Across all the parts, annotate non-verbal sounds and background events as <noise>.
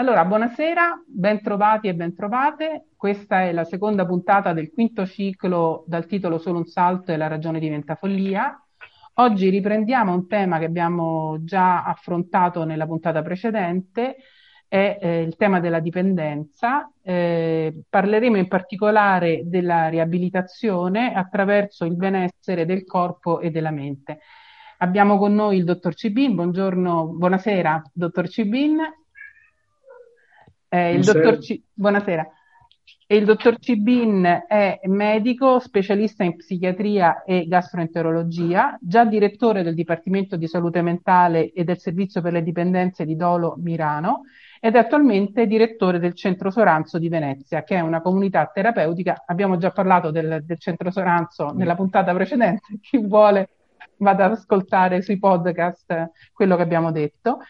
Allora, buonasera, bentrovati e bentrovate. Questa è la seconda puntata del quinto ciclo dal titolo Solo un salto e la ragione diventa follia. Oggi riprendiamo un tema che abbiamo già affrontato nella puntata precedente, è eh, il tema della dipendenza. Eh, parleremo in particolare della riabilitazione attraverso il benessere del corpo e della mente. Abbiamo con noi il dottor Cibin, buongiorno, buonasera dottor Cibin, eh, il dottor C... Buonasera. Il dottor Cibin è medico, specialista in psichiatria e gastroenterologia, già direttore del Dipartimento di Salute Mentale e del Servizio per le Dipendenze di Dolo Mirano ed è attualmente direttore del Centro Soranzo di Venezia, che è una comunità terapeutica. Abbiamo già parlato del, del Centro Soranzo nella puntata precedente, <laughs> chi vuole vada ad ascoltare sui podcast quello che abbiamo detto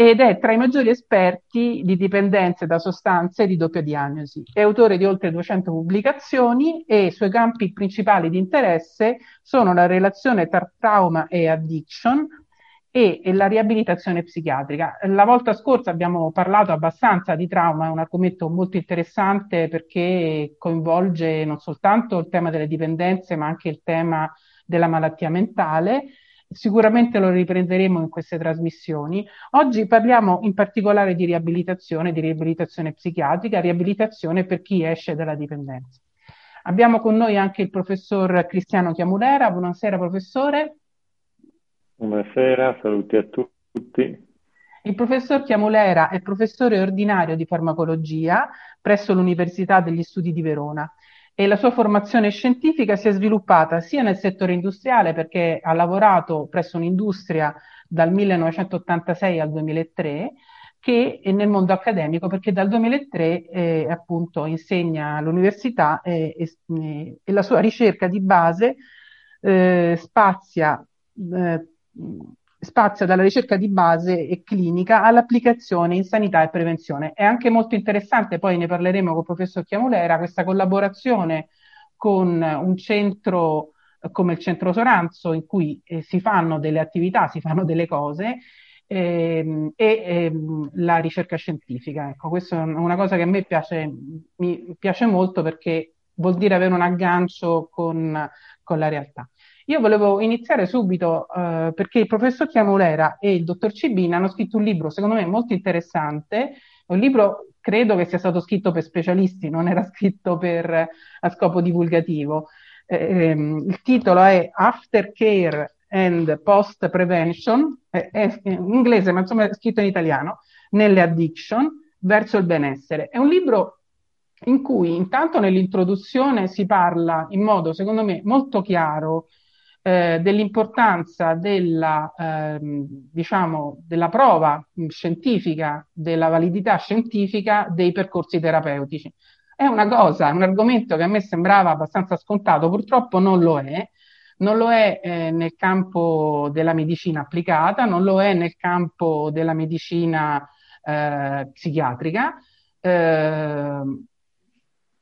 ed è tra i maggiori esperti di dipendenze da sostanze di doppia diagnosi. È autore di oltre 200 pubblicazioni e i suoi campi principali di interesse sono la relazione tra trauma e addiction e, la riabilitazione psichiatrica. La volta scorsa abbiamo parlato abbastanza di trauma, è un argomento molto interessante perché coinvolge non soltanto il tema delle dipendenze, ma anche il tema della malattia mentale Sicuramente lo riprenderemo in queste trasmissioni. Oggi parliamo in particolare di riabilitazione, di riabilitazione psichiatrica, riabilitazione per chi esce dalla dipendenza. Abbiamo con noi anche il professor Cristiano Chiamulera. Buonasera professore. Buonasera, saluti a tutti. Il professor Chiamulera è professore ordinario di farmacologia presso l'Università degli Studi di Verona e la sua formazione scientifica si è sviluppata sia nel settore industriale perché ha lavorato presso un'industria dal 1986 al 2003 che nel mondo accademico perché dal 2003 eh, appunto insegna all'università eh, e, e, la sua ricerca di base eh, spazia spazia dalla ricerca di base e clinica all'applicazione in sanità e prevenzione. È anche molto interessante, poi ne parleremo con il professor Chiamulera, questa collaborazione con un centro come il centro Soranzo in cui eh, si fanno delle attività, si fanno delle cose ehm, e ehm, la ricerca scientifica. Ecco, questa è una cosa che a me piace, mi piace molto perché vuol dire avere un aggancio con, con la realtà. Io volevo iniziare subito eh, perché il professor Chiamolera e il dottor Cibina hanno scritto un libro, secondo me molto interessante, un libro credo che sia stato scritto per specialisti, non era scritto per, a scopo divulgativo. Eh, il titolo è Aftercare and Post Prevention, è, è in inglese ma insomma è scritto in italiano, nelle addiction verso il benessere. È un libro in cui intanto nell'introduzione si parla in modo, secondo me, molto chiaro eh, dell'importanza della, ehm, diciamo, della prova scientifica, della validità scientifica dei percorsi terapeutici. È una cosa, un argomento che a me sembrava abbastanza scontato, purtroppo non lo è. Non lo è eh, nel campo della medicina applicata, non lo è nel campo della medicina eh, psichiatrica. Eh,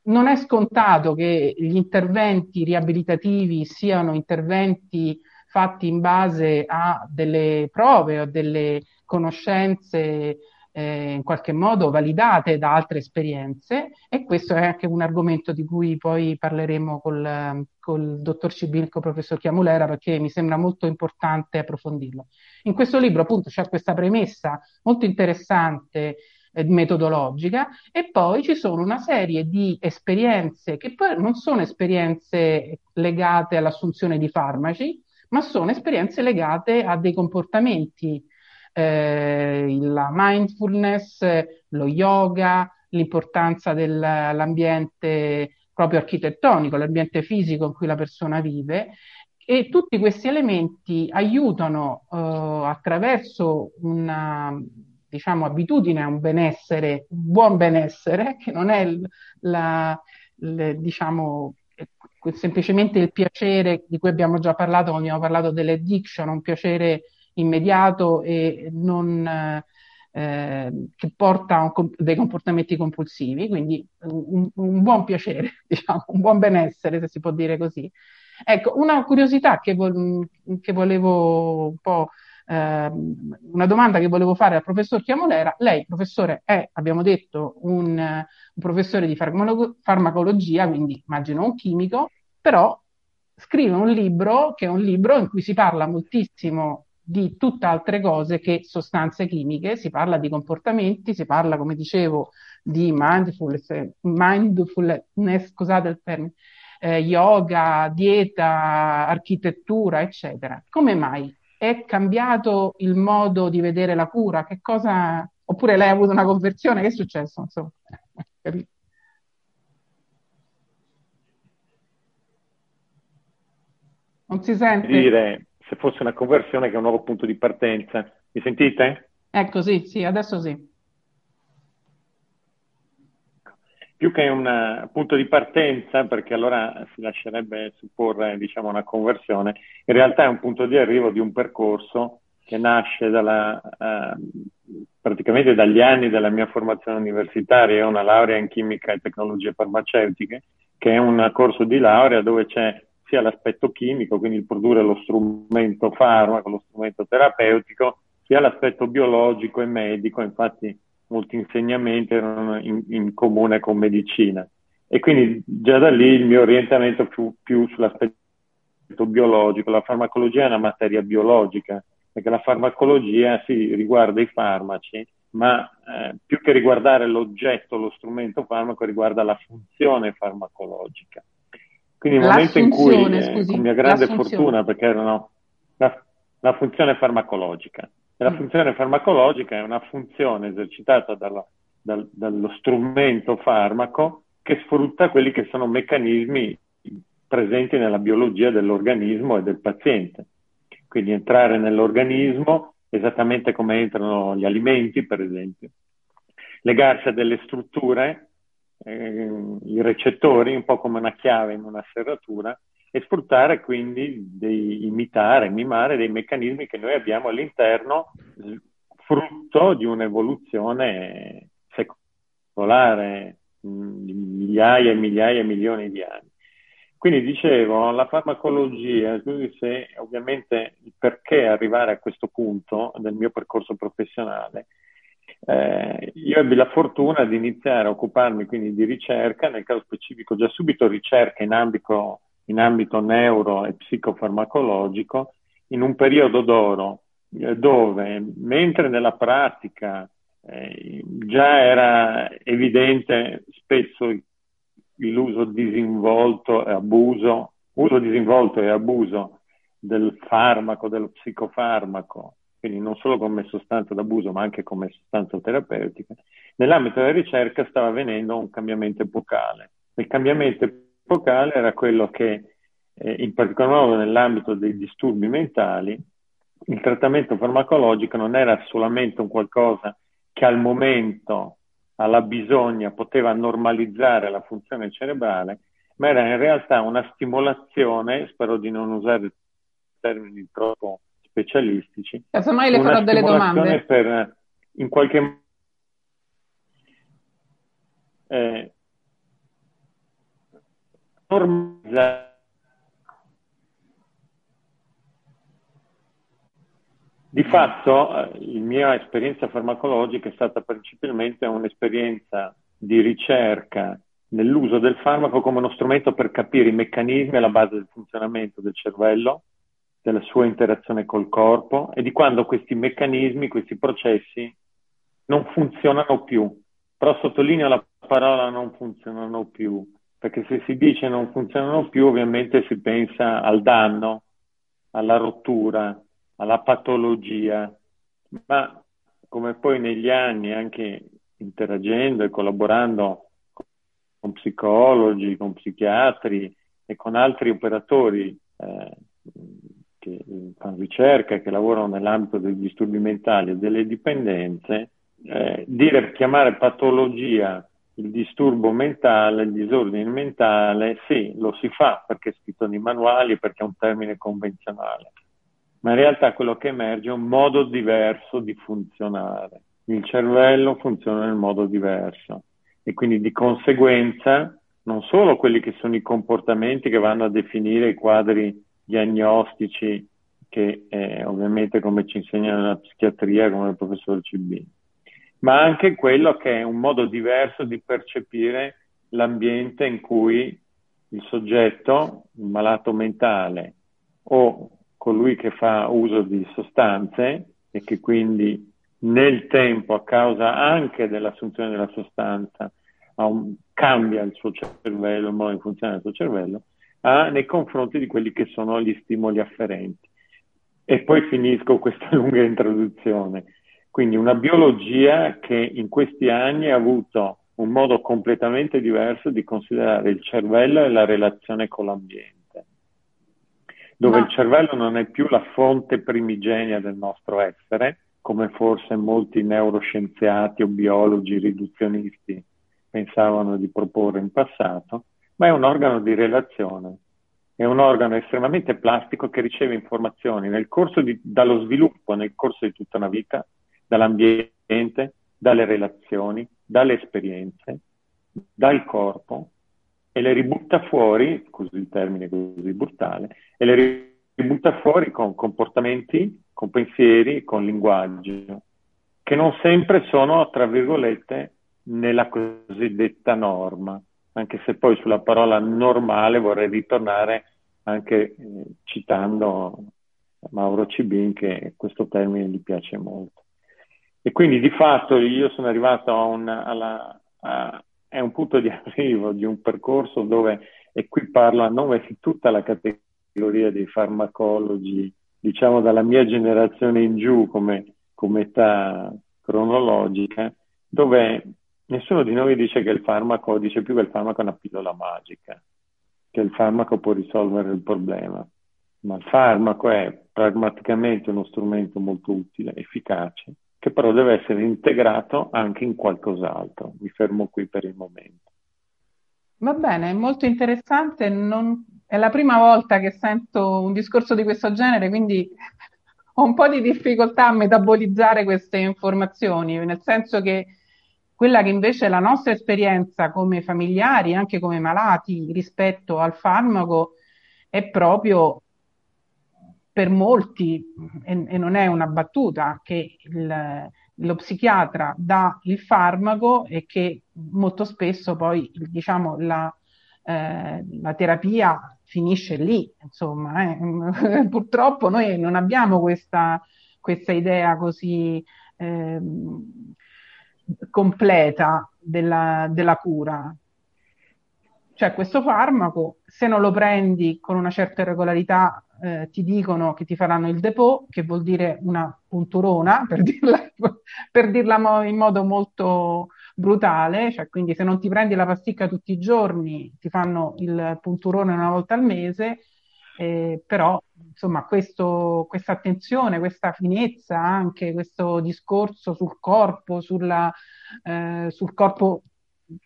non è scontato che gli interventi riabilitativi siano interventi fatti in base a delle prove o delle conoscenze eh, in qualche modo validate da altre esperienze e questo è anche un argomento di cui poi parleremo col, col dottor Cibilco, professor Chiamulera, perché mi sembra molto importante approfondirlo. In questo libro appunto c'è questa premessa molto interessante eh, metodologica e poi ci sono una serie di esperienze che poi non sono esperienze legate all'assunzione di farmaci, ma sono esperienze legate a dei comportamenti, eh, la mindfulness, lo yoga, l'importanza dell'ambiente proprio architettonico, l'ambiente fisico in cui la persona vive e tutti questi elementi aiutano eh, attraverso una diciamo, abitudine a un benessere, buon benessere, <laughs> che non è la, la, diciamo, semplicemente il piacere di cui abbiamo già parlato quando abbiamo parlato dell'addiction, un piacere immediato e non, eh, che porta a un, dei comportamenti compulsivi, quindi un, un, buon piacere, <laughs> diciamo, un buon benessere, se si può dire così. Ecco, una curiosità che, vo- che volevo un po' eh, una domanda che volevo fare al professor Chiamolera. Lei, professore, è, abbiamo detto, un, un professore di farmacologia, quindi immagino un chimico, però scrive un libro che è un libro in cui si parla moltissimo di tutt'altre cose che sostanze chimiche, si parla di comportamenti, si parla, come dicevo, di mindfulness, mindfulness scusate il termine, eh, yoga, dieta, architettura, eccetera. Come mai? È cambiato il modo di vedere la cura? Che cosa... Oppure lei ha avuto una conversione? Che è successo? Insomma, Non si sente? Dire se fosse una conversione che è un nuovo punto di partenza. Mi sentite? Ecco, sì, sì, adesso sì. Più che un eh, punto di partenza, perché allora si lascerebbe supporre diciamo, una conversione, in realtà è un punto di arrivo di un percorso che nasce dalla, uh, praticamente dagli anni della mia formazione universitaria, una laurea in chimica e tecnologie farmaceutiche, che è un corso di laurea dove c'è sia l'aspetto chimico, quindi il produrre lo strumento farmaco, lo strumento terapeutico, sia l'aspetto biologico e medico, infatti molti insegnamenti erano in, in comune con medicina. E quindi già da lì il mio orientamento più, più sull'aspetto biologico. La farmacologia è una materia biologica, perché la farmacologia si riguarda i farmaci, ma eh, più che riguardare l'oggetto, lo strumento farmaco, riguarda la funzione farmacologica. Quindi nel momento in cui, eh, con mia grande fortuna, perché erano la, la funzione farmacologica, la funzione farmacologica è una funzione esercitata dalla, dal, dallo strumento farmaco che sfrutta quelli che sono meccanismi presenti nella biologia dell'organismo e del paziente. Quindi entrare nell'organismo esattamente come entrano gli alimenti, per esempio, legarsi a delle strutture eh, i recettori, un po' come una chiave in una serratura, e sfruttare quindi, dei, imitare, mimare dei meccanismi che noi abbiamo all'interno, frutto di un'evoluzione secolare di migliaia e migliaia e milioni di anni. Quindi dicevo, la farmacologia, se ovviamente il perché arrivare a questo punto del mio percorso professionale eh, io ebbi la fortuna di iniziare a occuparmi quindi di ricerca, nel caso specifico già subito ricerca in ambito, in ambito neuro e psicofarmacologico, in un periodo d'oro eh, dove mentre nella pratica eh, già era evidente spesso l'uso disinvolto e abuso, uso disinvolto e abuso del farmaco, dello psicofarmaco, quindi non solo come sostanza d'abuso ma anche come sostanza terapeutica, nell'ambito della ricerca stava avvenendo un cambiamento epocale. Il cambiamento epocale era quello che, eh, in particolar modo nell'ambito dei disturbi mentali, il trattamento farmacologico non era solamente un qualcosa che al momento, alla bisogna, poteva normalizzare la funzione cerebrale, ma era in realtà una stimolazione, spero di non usare termini troppo specialistici. Casomai le farò delle domande. Per, in qualche modo, eh, normalizzare Di fatto, la eh, mia esperienza farmacologica è stata principalmente un'esperienza di ricerca nell'uso del farmaco come uno strumento per capire i meccanismi alla base del funzionamento del cervello della sua interazione col corpo e di quando questi meccanismi, questi processi non funzionano più. Però sottolineo la parola non funzionano più, perché se si dice non funzionano più ovviamente si pensa al danno, alla rottura, alla patologia, ma come poi negli anni anche interagendo e collaborando con psicologi, con psichiatri e con altri operatori eh, che fanno ricerca, che lavorano nell'ambito dei disturbi mentali e delle dipendenze, eh, dire, chiamare patologia il disturbo mentale, il disordine mentale, sì, lo si fa perché è scritto nei manuali, perché è un termine convenzionale, ma in realtà quello che emerge è un modo diverso di funzionare. Il cervello funziona in modo diverso e quindi di conseguenza non solo quelli che sono i comportamenti che vanno a definire i quadri diagnostici che eh, ovviamente come ci insegna la psichiatria come il professor Cibini, ma anche quello che è un modo diverso di percepire l'ambiente in cui il soggetto, il malato mentale o colui che fa uso di sostanze e che quindi nel tempo, a causa anche dell'assunzione della sostanza, un, cambia il suo cervello, il modo di funzionare del suo cervello, ha nei confronti di quelli che sono gli stimoli afferenti. E poi finisco questa <laughs> lunga introduzione. Quindi una biologia che in questi anni ha avuto un modo completamente diverso di considerare il cervello e la relazione con l'ambiente, dove Ma... il cervello non è più la fonte primigenia del nostro essere, come forse molti neuroscienziati o biologi riduzionisti pensavano di proporre in passato, ma è un organo di relazione, è un organo estremamente plastico che riceve informazioni nel corso di, dallo sviluppo, nel corso di tutta una vita, dall'ambiente, dalle relazioni, dalle esperienze, dal corpo e le ributta fuori, scusi il termine così brutale, e le ributta fuori con comportamenti, con pensieri, con linguaggio, che non sempre sono, tra virgolette, nella cosiddetta norma, anche se poi sulla parola normale vorrei ritornare anche eh, citando Mauro Cibin che questo termine gli piace molto. E quindi di fatto io sono arrivato a un, alla, a, è un punto di <laughs> arrivo di un percorso dove, e qui parlo a nome di tutta la categoria dei farmacologi, diciamo dalla mia generazione in giù come, come età cronologica, dove nessuno di noi dice che il farmaco, dice più che il farmaco è una pillola magica, che il farmaco può risolvere il problema, ma il farmaco è pragmaticamente uno strumento molto utile, efficace, che però deve essere integrato anche in qualcos'altro. Mi fermo qui per il momento. Va bene, è molto interessante. Non... È la prima volta che sento un discorso di questo genere, quindi ho un po' di difficoltà a metabolizzare queste informazioni, nel senso che quella che invece è la nostra esperienza come familiari, anche come malati rispetto al farmaco, è proprio per molti, e, e non è una battuta, che il, lo psichiatra dà il farmaco e che molto spesso poi diciamo, la, eh, la terapia finisce lì. Insomma, eh. <laughs> purtroppo noi non abbiamo questa, questa idea così eh, completa della, della cura. Cioè questo farmaco, se non lo prendi con una certa regolarità, eh, ti dicono che ti faranno il depot, che vuol dire una punturona, <laughs> per dirla, per dirla in modo molto brutale, cioè quindi se non ti prendi la pasticca tutti i giorni, ti fanno il punturone una volta al mese, eh, però insomma questa attenzione, questa finezza, anche questo discorso sul corpo, sulla, eh, sul corpo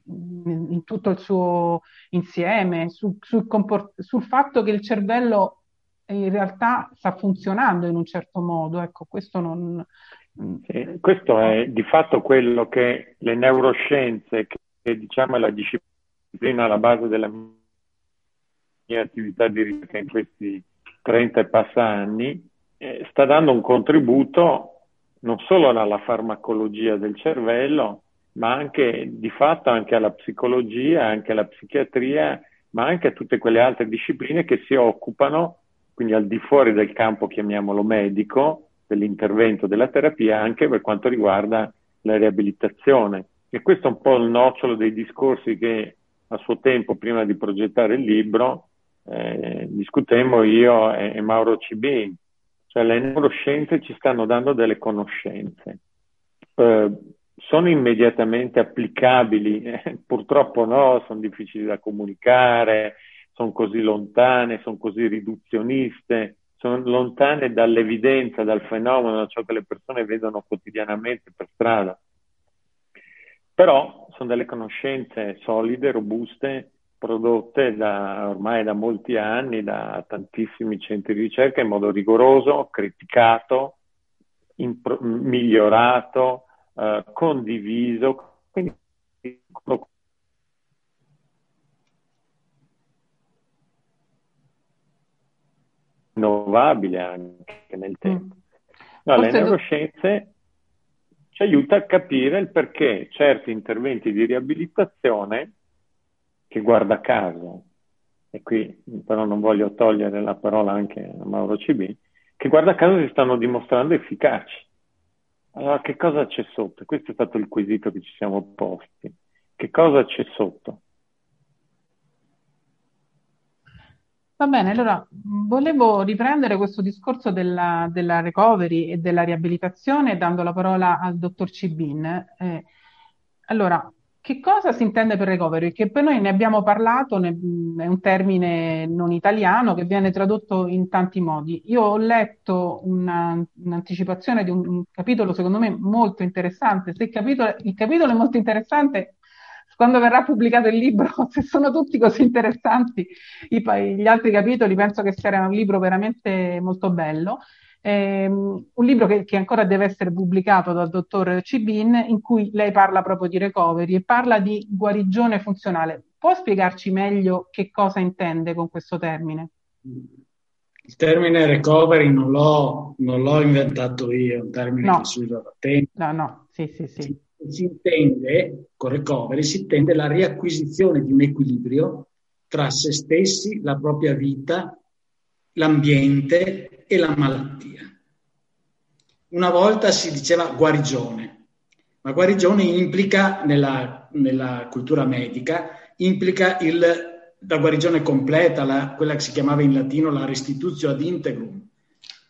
in tutto il suo insieme, su, sul, comport- sul fatto che il cervello in realtà sta funzionando in un certo modo. Ecco, questo non. Sì, questo è di fatto quello che le neuroscienze, che, che diciamo è la disciplina alla base della mia attività di ricerca in questi 30 e passa anni, eh, sta dando un contributo non solo alla farmacologia del cervello, ma anche di fatto anche alla psicologia, anche alla psichiatria, ma anche a tutte quelle altre discipline che si occupano, quindi al di fuori del campo, chiamiamolo medico, dell'intervento, della terapia, anche per quanto riguarda la riabilitazione. E questo è un po' il nocciolo dei discorsi che a suo tempo, prima di progettare il libro, eh, discutemmo io e, e Mauro Cibin, cioè le neuroscienze ci stanno dando delle conoscenze. Eh, sono immediatamente applicabili? Eh, <laughs> purtroppo no, sono difficili da comunicare, sono così lontane, sono così riduzioniste, sono lontane dall'evidenza, dal fenomeno, da ciò che le persone vedono quotidianamente per strada. Però sono delle conoscenze solide, robuste, prodotte da, ormai da molti anni da tantissimi centri di ricerca in modo rigoroso, criticato, impro- migliorato, eh, condiviso. Quindi, rinnovabile anche nel tempo. No, le neuroscienze ci aiuta a capire il perché certi interventi di riabilitazione, che guarda caso, e qui però non voglio togliere la parola anche a Mauro Cibi, che guarda caso si stanno dimostrando efficaci. Allora, che cosa c'è sotto? Questo è stato il quesito che ci siamo posti. Che cosa c'è sotto? Va bene, allora volevo riprendere questo discorso della, della recovery e della riabilitazione dando la parola al dottor Cibin. Eh, allora, che cosa si intende per recovery? Che per noi ne abbiamo parlato, ne, è un termine non italiano che viene tradotto in tanti modi. Io ho letto una, un'anticipazione di un, un, capitolo secondo me molto interessante. Se il capitolo, il capitolo è molto interessante, quando verrà pubblicato il libro, <laughs> se sono tutti così interessanti, i, gli altri capitoli, penso che sarà un libro veramente molto bello. Eh, un libro che, che, ancora deve essere pubblicato dal dottor Cibin, in cui lei parla proprio di recovery e parla di guarigione funzionale. Può spiegarci meglio che cosa intende con questo termine? Il termine recovery non l'ho, non l'ho inventato io, è un termine no. che si usa da tempo. No, no, sì, sì, sì si intende, con recovery, si intende la riacquisizione di un equilibrio tra se stessi, la propria vita, l'ambiente e la malattia. Una volta si diceva guarigione, ma guarigione implica, nella, nella cultura medica, implica il, la guarigione completa, la, quella che si chiamava in latino la restituzio ad integrum.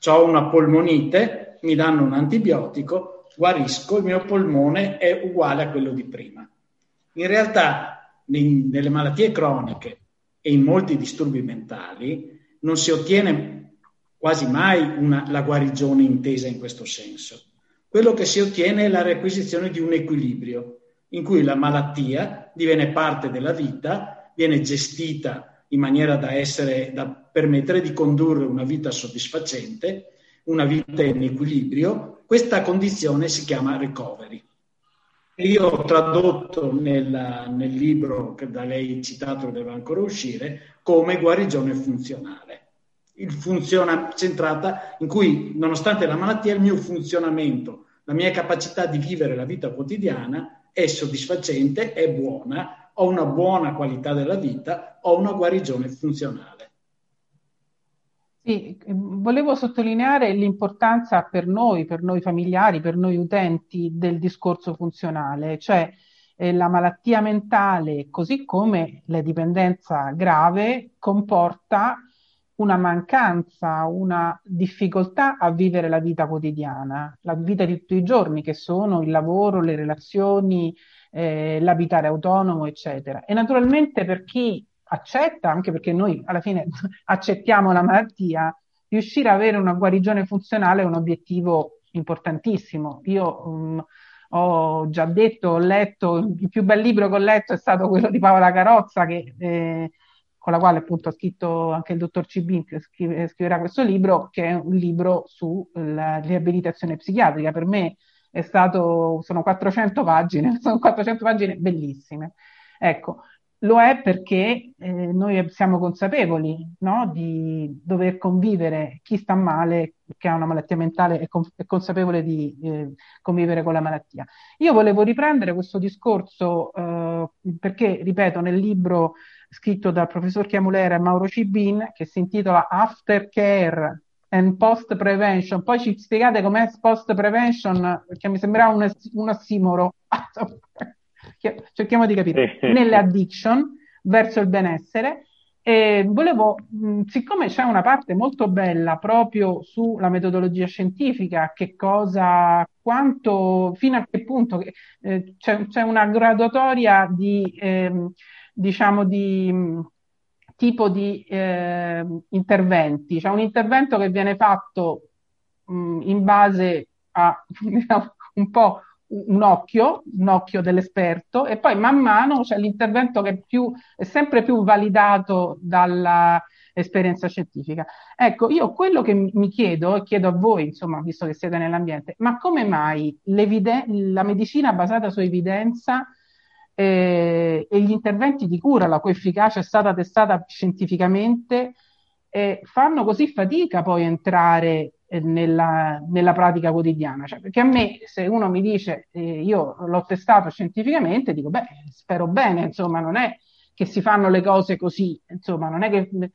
Ho una polmonite, mi danno un antibiotico, guarisco, il mio polmone è uguale a quello di prima. In realtà, in, nelle malattie croniche e in molti disturbi mentali non si ottiene quasi mai una, la guarigione intesa in questo senso. Quello che si ottiene è la requisizione di un equilibrio in cui la malattia diviene parte della vita, viene gestita in maniera da, essere, da permettere di condurre una vita soddisfacente, una vita in equilibrio questa condizione si chiama recovery. Io ho tradotto nel, nel libro che da lei citato deve ancora uscire come guarigione funzionale. Il funziona centrata in cui, nonostante la malattia, il mio funzionamento, la mia capacità di vivere la vita quotidiana è soddisfacente, è buona, ho una buona qualità della vita, ho una guarigione funzionale. Sì, volevo sottolineare l'importanza per noi, per noi familiari, per noi utenti del discorso funzionale, cioè eh, la malattia mentale, così come la dipendenza grave, comporta una mancanza, una difficoltà a vivere la vita quotidiana, la vita di tutti i giorni, che sono il lavoro, le relazioni, eh, l'abitare autonomo, eccetera. E naturalmente per chi accetta, anche perché noi alla fine <laughs> accettiamo la malattia, riuscire ad avere una guarigione funzionale è un obiettivo importantissimo. Io um, ho già detto, ho letto, il più bel libro che ho letto è stato quello di Paola Carozza, che, eh, con la quale appunto ha scritto anche il dottor Cibin, che scrive, scriverà questo libro, che è un libro sulla riabilitazione psichiatrica. Per me è stato, sono 400 pagine, <laughs> sono 400 pagine bellissime. Ecco, lo è perché eh, noi siamo consapevoli no? di dover convivere, chi sta male, che ha una malattia mentale, è, con- è consapevole di eh, convivere con la malattia. Io volevo riprendere questo discorso eh, perché, ripeto, nel libro scritto dal professor Chiamulera e Mauro Cibin, che si intitola Aftercare and Post Prevention, poi ci spiegate com'è post prevention, perché mi sembrava un, un ossimoro <laughs> cerchiamo di capire, nelle addiction verso il benessere. E volevo, siccome c'è una parte molto bella proprio sulla metodologia scientifica, che cosa, quanto, fino a che punto eh, c'è, c'è, una graduatoria di, eh, diciamo, di tipo di eh, interventi. C'è un intervento che viene fatto mh, in base a <laughs> diciamo, un po' un occhio, un occhio dell'esperto e poi man mano c'è l'intervento che più, è sempre più validato dall'esperienza scientifica. Ecco, io quello che mi chiedo, e chiedo a voi, insomma, visto che siete nell'ambiente, ma come mai la medicina basata su evidenza eh, e gli interventi di cura, la cui efficacia è stata testata scientificamente, eh, fanno così fatica poi entrare eh, nella, nella, pratica quotidiana. Cioè, perché a me, se uno mi dice eh, io l'ho testato scientificamente, dico, beh, spero bene, insomma, non è che si fanno le cose così, insomma, non è che eh,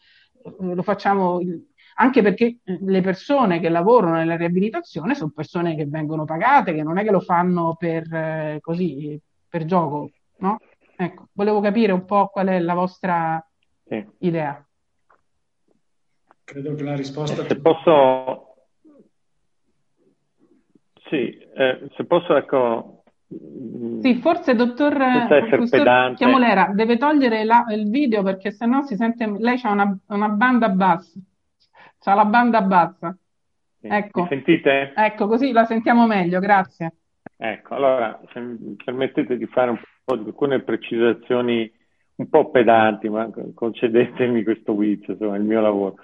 lo facciamo, anche perché le persone che lavorano nella riabilitazione sono persone che vengono pagate, che non è che lo fanno per eh, così, per gioco, no? Ecco, volevo capire un po' qual è la vostra sì. idea. Credo che la risposta... Se posso, sì, eh, se posso, ecco... Mm, sì, forse dottor professor Chiamolera deve togliere la, il video perché sennò si sente... Lei ha una, una banda bassa, ha la banda bassa. Ecco. Mi sentite? Ecco, così la sentiamo meglio, grazie. Ecco, allora, se mi permettete di fare un po' di alcune precisazioni un po' pedanti, ma concedetemi questo vizio, insomma, il mio lavoro.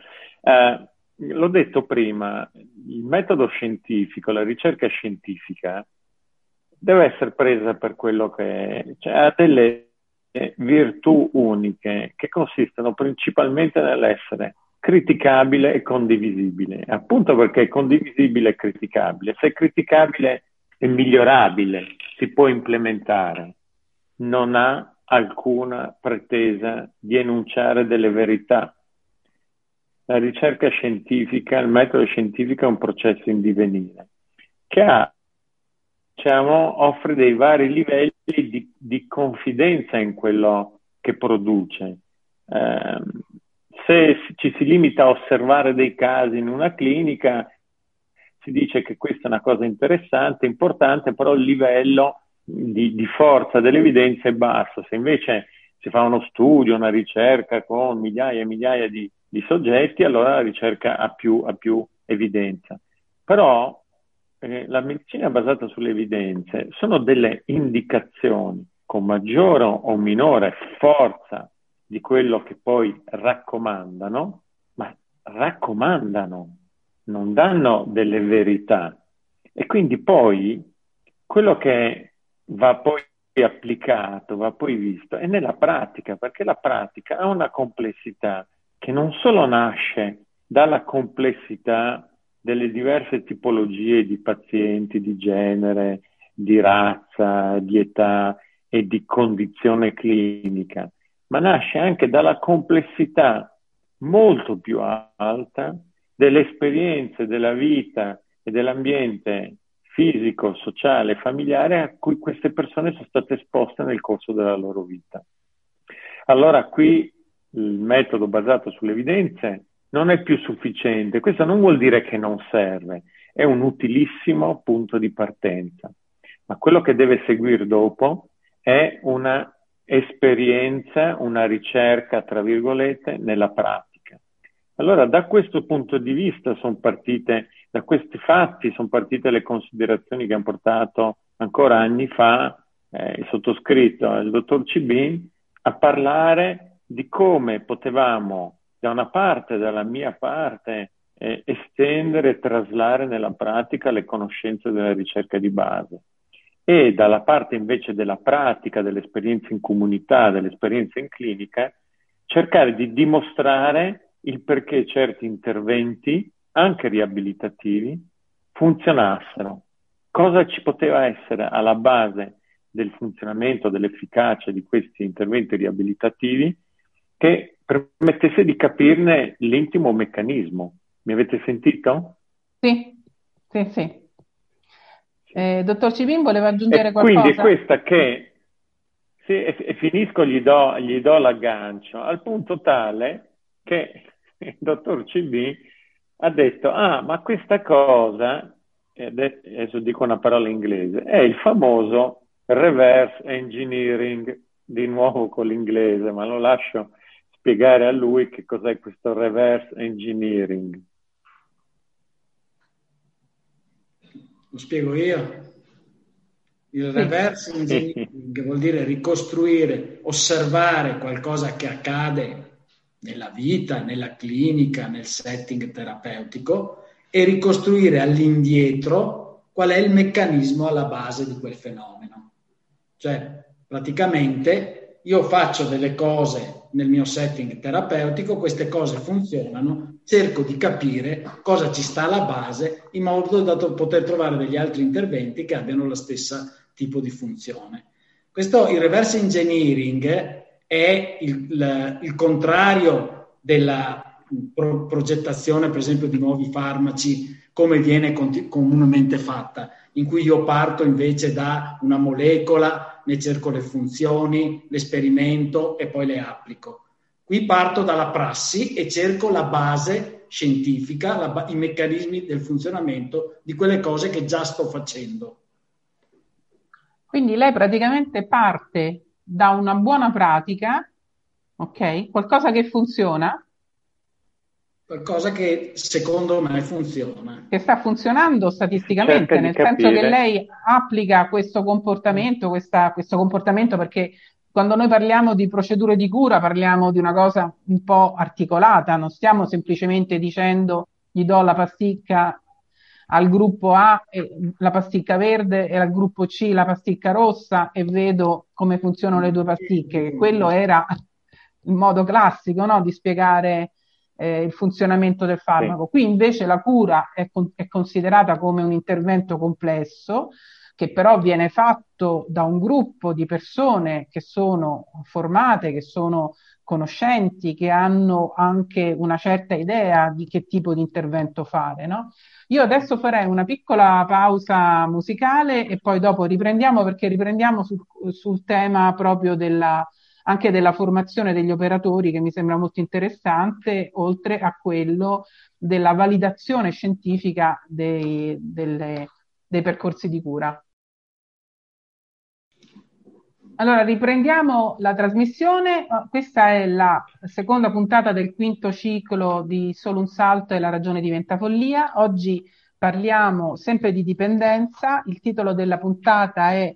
Eh, l'ho detto prima, il metodo scientifico, la ricerca scientifica deve essere presa per quello che è, cioè ha delle virtù uniche che consistono principalmente nell'essere criticabile e condivisibile, appunto perché è condivisibile e criticabile. Se è criticabile è migliorabile, si può implementare, non ha alcuna pretesa di enunciare delle verità la ricerca scientifica, il metodo scientifico è un processo in divenire che ha, diciamo, offre dei vari livelli di, di, confidenza in quello che produce. Eh, se ci si limita a osservare dei casi in una clinica, si dice che questa è una cosa interessante, importante, però il livello di, di forza dell'evidenza è basso. Se invece si fa uno studio, una ricerca con migliaia e migliaia di di soggetti, allora la ricerca ha più, ha più evidenza. Però eh, la medicina basata sulle evidenze sono delle indicazioni con maggiore o minore forza di quello che poi raccomandano, ma raccomandano, non danno delle verità. E quindi poi quello che va poi applicato, va poi visto, è nella pratica, perché la pratica ha una complessità che non solo nasce dalla complessità delle diverse tipologie di pazienti, di genere, di razza, di età e di condizione clinica, ma nasce anche dalla complessità molto più alta delle esperienze della vita e dell'ambiente fisico, sociale, familiare a cui queste persone sono state esposte nel corso della loro vita. Allora qui il metodo basato sulle evidenze non è più sufficiente. Questo non vuol dire che non serve, è un utilissimo punto di partenza. Ma quello che deve seguire dopo è una esperienza, una ricerca, tra virgolette, nella pratica. Allora, da questo punto di vista sono partite, da questi fatti sono partite le considerazioni che hanno portato ancora anni fa eh, il sottoscritto, il dottor Cibin, a parlare di come potevamo da una parte, dalla mia parte, eh, estendere e traslare nella pratica le conoscenze della ricerca di base e dalla parte invece della pratica, dell'esperienza in comunità, dell'esperienza in clinica, cercare di dimostrare il perché certi interventi, anche riabilitativi, funzionassero. Cosa ci poteva essere alla base del funzionamento, dell'efficacia di questi interventi riabilitativi che permettesse di capirne l'intimo meccanismo. Mi avete sentito? Sì, sì, sì. Eh, dottor Civin voleva aggiungere e qualcosa? Quindi questa che, sì, e, e finisco, gli do, gli do l'aggancio, al punto tale che il <laughs> dottor Civin ha detto, ah, ma questa cosa, adesso dico una parola inglese, è il famoso reverse engineering, di nuovo con l'inglese, ma lo lascio spiegare a lui che cos'è questo reverse engineering. Lo spiego io. Il reverse <laughs> engineering vuol dire ricostruire, osservare qualcosa che accade nella vita, nella clinica, nel setting terapeutico e ricostruire all'indietro qual è il meccanismo alla base di quel fenomeno. Cioè, praticamente io faccio delle cose nel mio setting terapeutico, queste cose funzionano, cerco di capire cosa ci sta alla base in modo da poter trovare degli altri interventi che abbiano lo stesso tipo di funzione. Questo, il reverse engineering è il, il, il contrario della pro, progettazione, per esempio, di nuovi farmaci come viene comunemente fatta, in cui io parto invece da una molecola, ne cerco le funzioni, l'esperimento e poi le applico. Qui parto dalla prassi e cerco la base scientifica, la, i meccanismi del funzionamento di quelle cose che già sto facendo. Quindi lei praticamente parte da una buona pratica, ok? Qualcosa che funziona, qualcosa che secondo me funziona. Che sta funzionando statisticamente, nel senso che lei applica questo comportamento, questa, questo comportamento perché quando noi parliamo di procedure di cura parliamo di una cosa un po' articolata, non stiamo semplicemente dicendo gli do la pasticca al gruppo A la pasticca verde e al gruppo C la pasticca rossa e vedo come funzionano le due pasticche. Quello era il modo classico no? di spiegare eh, il funzionamento del farmaco. Sì. Qui invece la cura è, con- è considerata come un intervento complesso che però viene fatto da un gruppo di persone che sono formate, che sono conoscenti, che hanno anche una certa idea di che tipo di intervento fare. No? Io adesso farei una piccola pausa musicale e poi dopo riprendiamo perché riprendiamo sul, sul tema proprio della, anche della formazione degli operatori che mi sembra molto interessante, oltre a quello della validazione scientifica dei, delle, dei percorsi di cura. Allora, riprendiamo la trasmissione. Questa è la seconda puntata del quinto ciclo di Solo un salto e la ragione diventa follia. Oggi parliamo sempre di dipendenza. Il titolo della puntata è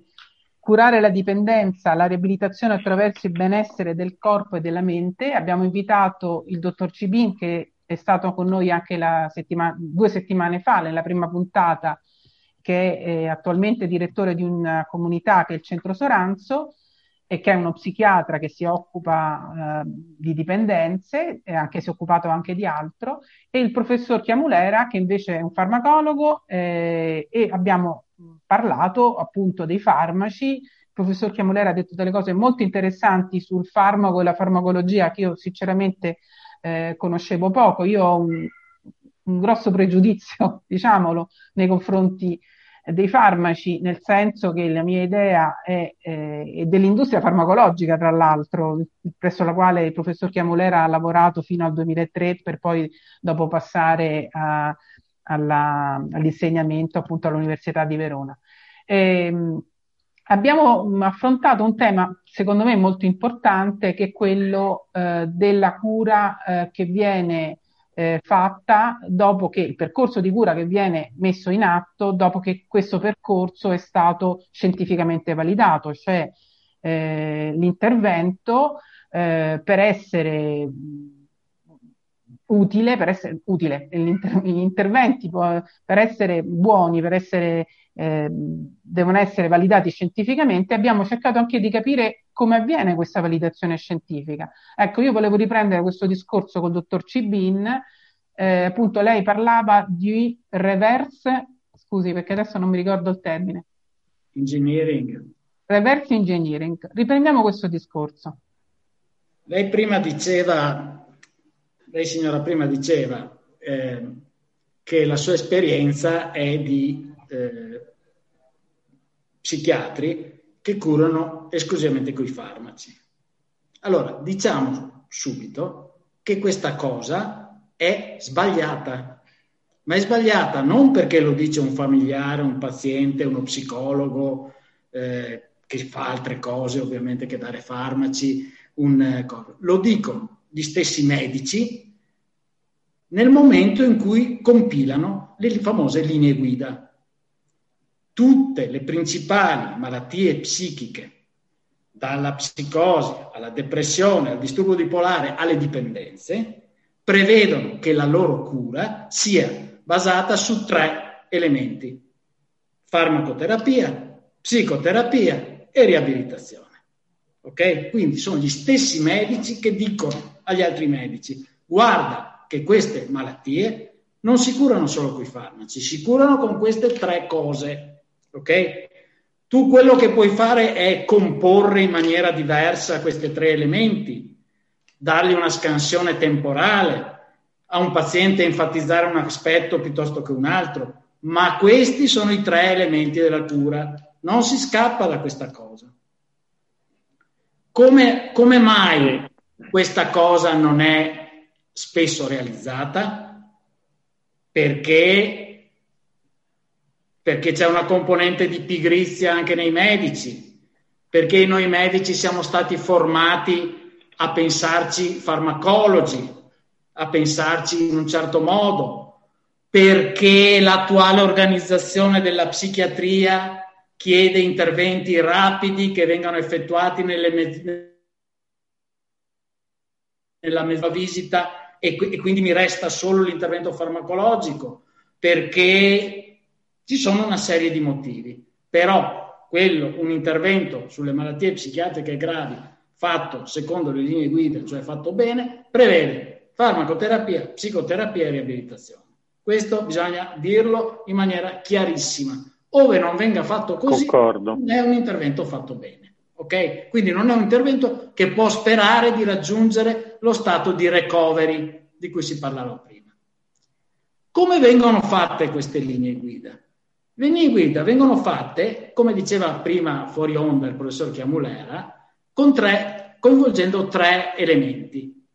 curare la dipendenza, la riabilitazione attraverso il benessere del corpo e della mente. Abbiamo invitato il dottor Cibin che è stato con noi anche settima- due settimane fa, nella prima puntata, che è eh, attualmente direttore di una comunità che è il Centro Soranzo e che è uno psichiatra che si occupa eh, di dipendenze, e anche si è occupato anche di altro, e il professor Chiamulera che invece è un farmacologo eh, e abbiamo parlato appunto dei farmaci. Il professor Chiamolera ha detto delle cose molto interessanti sul farmaco e la farmacologia che io sinceramente eh, conoscevo poco. Io ho un, un grosso pregiudizio, <laughs> diciamolo, nei confronti dei farmaci, nel senso che la mia idea è, eh, dell'industria farmacologica, tra l'altro, presso la quale il professor Chiamolera ha lavorato fino al 2003 per poi dopo passare a, alla, all'insegnamento appunto all'Università di Verona. E, ehm, abbiamo affrontato un tema secondo me molto importante che è quello eh, della cura eh, che viene eh, fatta dopo che il percorso di cura che viene messo in atto, dopo che questo percorso è stato scientificamente validato, cioè eh, l'intervento eh, per essere utile, per essere utile, gli interventi per essere buoni, per essere, eh, devono essere validati scientificamente, abbiamo cercato anche di capire come avviene questa validazione scientifica. Ecco, io volevo riprendere questo discorso col dottor Cibin, eh, appunto lei parlava di reverse, scusi perché adesso non mi ricordo il termine. Engineering. Reverse engineering. Riprendiamo questo discorso. Lei prima diceva lei signora prima diceva eh, che la sua esperienza è di eh, psichiatri che curano esclusivamente con i farmaci. Allora, diciamo subito che questa cosa è sbagliata, ma è sbagliata non perché lo dice un familiare, un paziente, uno psicologo eh, che fa altre cose ovviamente che dare farmaci, un, eh, lo dicono gli stessi medici nel momento in cui compilano le famose linee guida. Tutte le principali malattie psichiche, dalla psicosi alla depressione, al disturbo bipolare, alle dipendenze, prevedono che la loro cura sia basata su tre elementi. Farmacoterapia, psicoterapia e riabilitazione. Ok? Quindi sono gli stessi medici che dicono agli altri medici: guarda che queste malattie non si curano solo con i farmaci, si curano con queste tre cose. Ok? Tu quello che puoi fare è comporre in maniera diversa questi tre elementi, dargli una scansione temporale, a un paziente enfatizzare un aspetto piuttosto che un altro, ma questi sono i tre elementi della cura. Non si scappa da questa cosa. Come, come mai questa cosa non è spesso realizzata? Perché, perché c'è una componente di pigrizia anche nei medici, perché noi medici siamo stati formati a pensarci farmacologi, a pensarci in un certo modo, perché l'attuale organizzazione della psichiatria chiede interventi rapidi che vengano effettuati nelle nella mezza visita e, e quindi mi resta solo l'intervento farmacologico. Perché ci sono una serie di motivi. Però quello, un intervento sulle malattie psichiatriche gravi fatto secondo le linee guida, cioè fatto bene, prevede farmacoterapia, psicoterapia e riabilitazione. Questo bisogna dirlo in maniera chiarissima ove non venga fatto così, Concordo. non è un intervento fatto bene. Ok? Quindi non è un intervento che può sperare di raggiungere lo stato di recovery di cui si parlava prima. Come vengono fatte queste linee guida? Le linee guida vengono fatte, come diceva prima fuori onda il professor Chiamulera, tre, coinvolgendo tre elementi.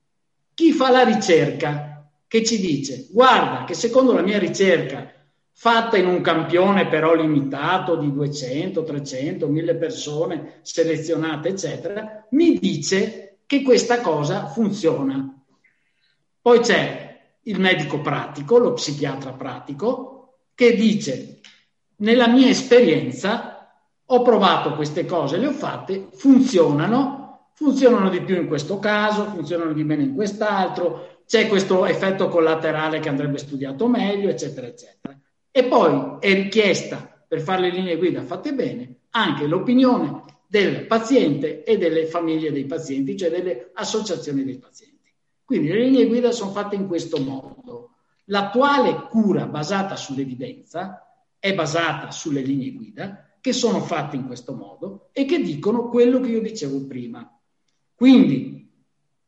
Chi fa la ricerca, che ci dice, guarda che secondo la mia ricerca fatta in un campione però limitato di 200, 300, 1000 persone selezionate, eccetera, mi dice che questa cosa funziona. Poi c'è il medico pratico, lo psichiatra pratico, che dice, nella mia esperienza ho provato queste cose, le ho fatte, funzionano, funzionano di più in questo caso, funzionano di meno in quest'altro, c'è questo effetto collaterale che andrebbe studiato meglio, eccetera, eccetera. E poi è richiesta per fare le linee guida fatte bene anche l'opinione del paziente e delle famiglie dei pazienti, cioè delle associazioni dei pazienti. Quindi le linee guida sono fatte in questo modo. L'attuale cura basata sull'evidenza è basata sulle linee guida che sono fatte in questo modo e che dicono quello che io dicevo prima. Quindi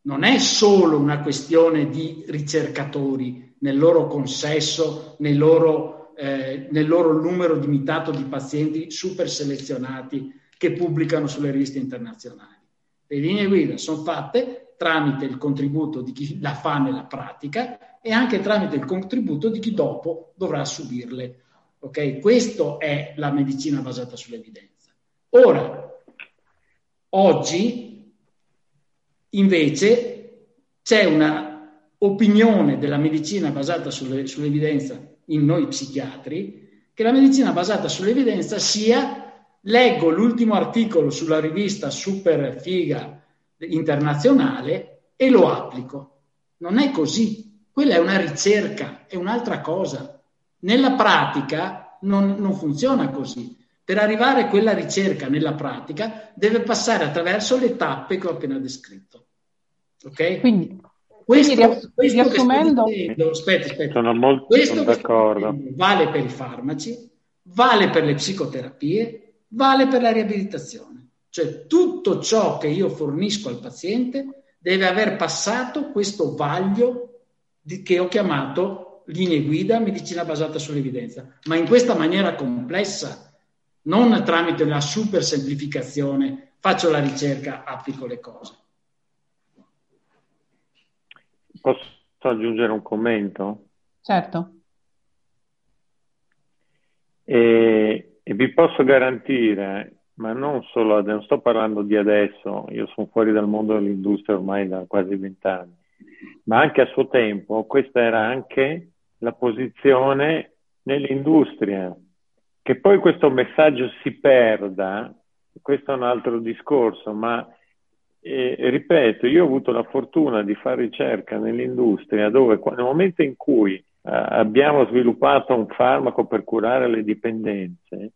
non è solo una questione di ricercatori nel loro consesso, nei loro eh, nel loro numero limitato di pazienti super selezionati che pubblicano sulle riviste internazionali. Le linee guida sono fatte tramite il contributo di chi la fa nella pratica e anche tramite il contributo di chi dopo dovrà subirle. Okay? Questa è la medicina basata sull'evidenza. Ora, oggi invece c'è una opinione della medicina basata sulle, sull'evidenza in noi psichiatri, che la medicina basata sull'evidenza sia leggo l'ultimo articolo sulla rivista super figa internazionale e lo applico. Non è così, quella è una ricerca, è un'altra cosa. Nella pratica non, non funziona così. Per arrivare a quella ricerca nella pratica deve passare attraverso le tappe che ho appena descritto. Ok? Quindi questo, riass- questo riassumendo... Dicendo, aspetta, aspetta. Sono molto questo d'accordo. Vale per i farmaci, vale per le psicoterapie, vale per la riabilitazione. Cioè tutto ciò che io fornisco al paziente deve aver passato questo vaglio di, che ho chiamato linee guida medicina basata sull'evidenza, ma in questa maniera complessa, non tramite la super semplificazione, faccio la ricerca, applico le cose. Posso aggiungere un commento? Certo. E, e vi posso garantire, ma non solo, non sto parlando di adesso, io sono fuori dal mondo dell'industria ormai da quasi vent'anni, ma anche a suo tempo questa era anche la posizione nell'industria. Che poi questo messaggio si perda, questo è un altro discorso, ma e, ripeto, io ho avuto la fortuna di fare ricerca nell'industria dove nel momento in cui eh, abbiamo sviluppato un farmaco per curare le dipendenze,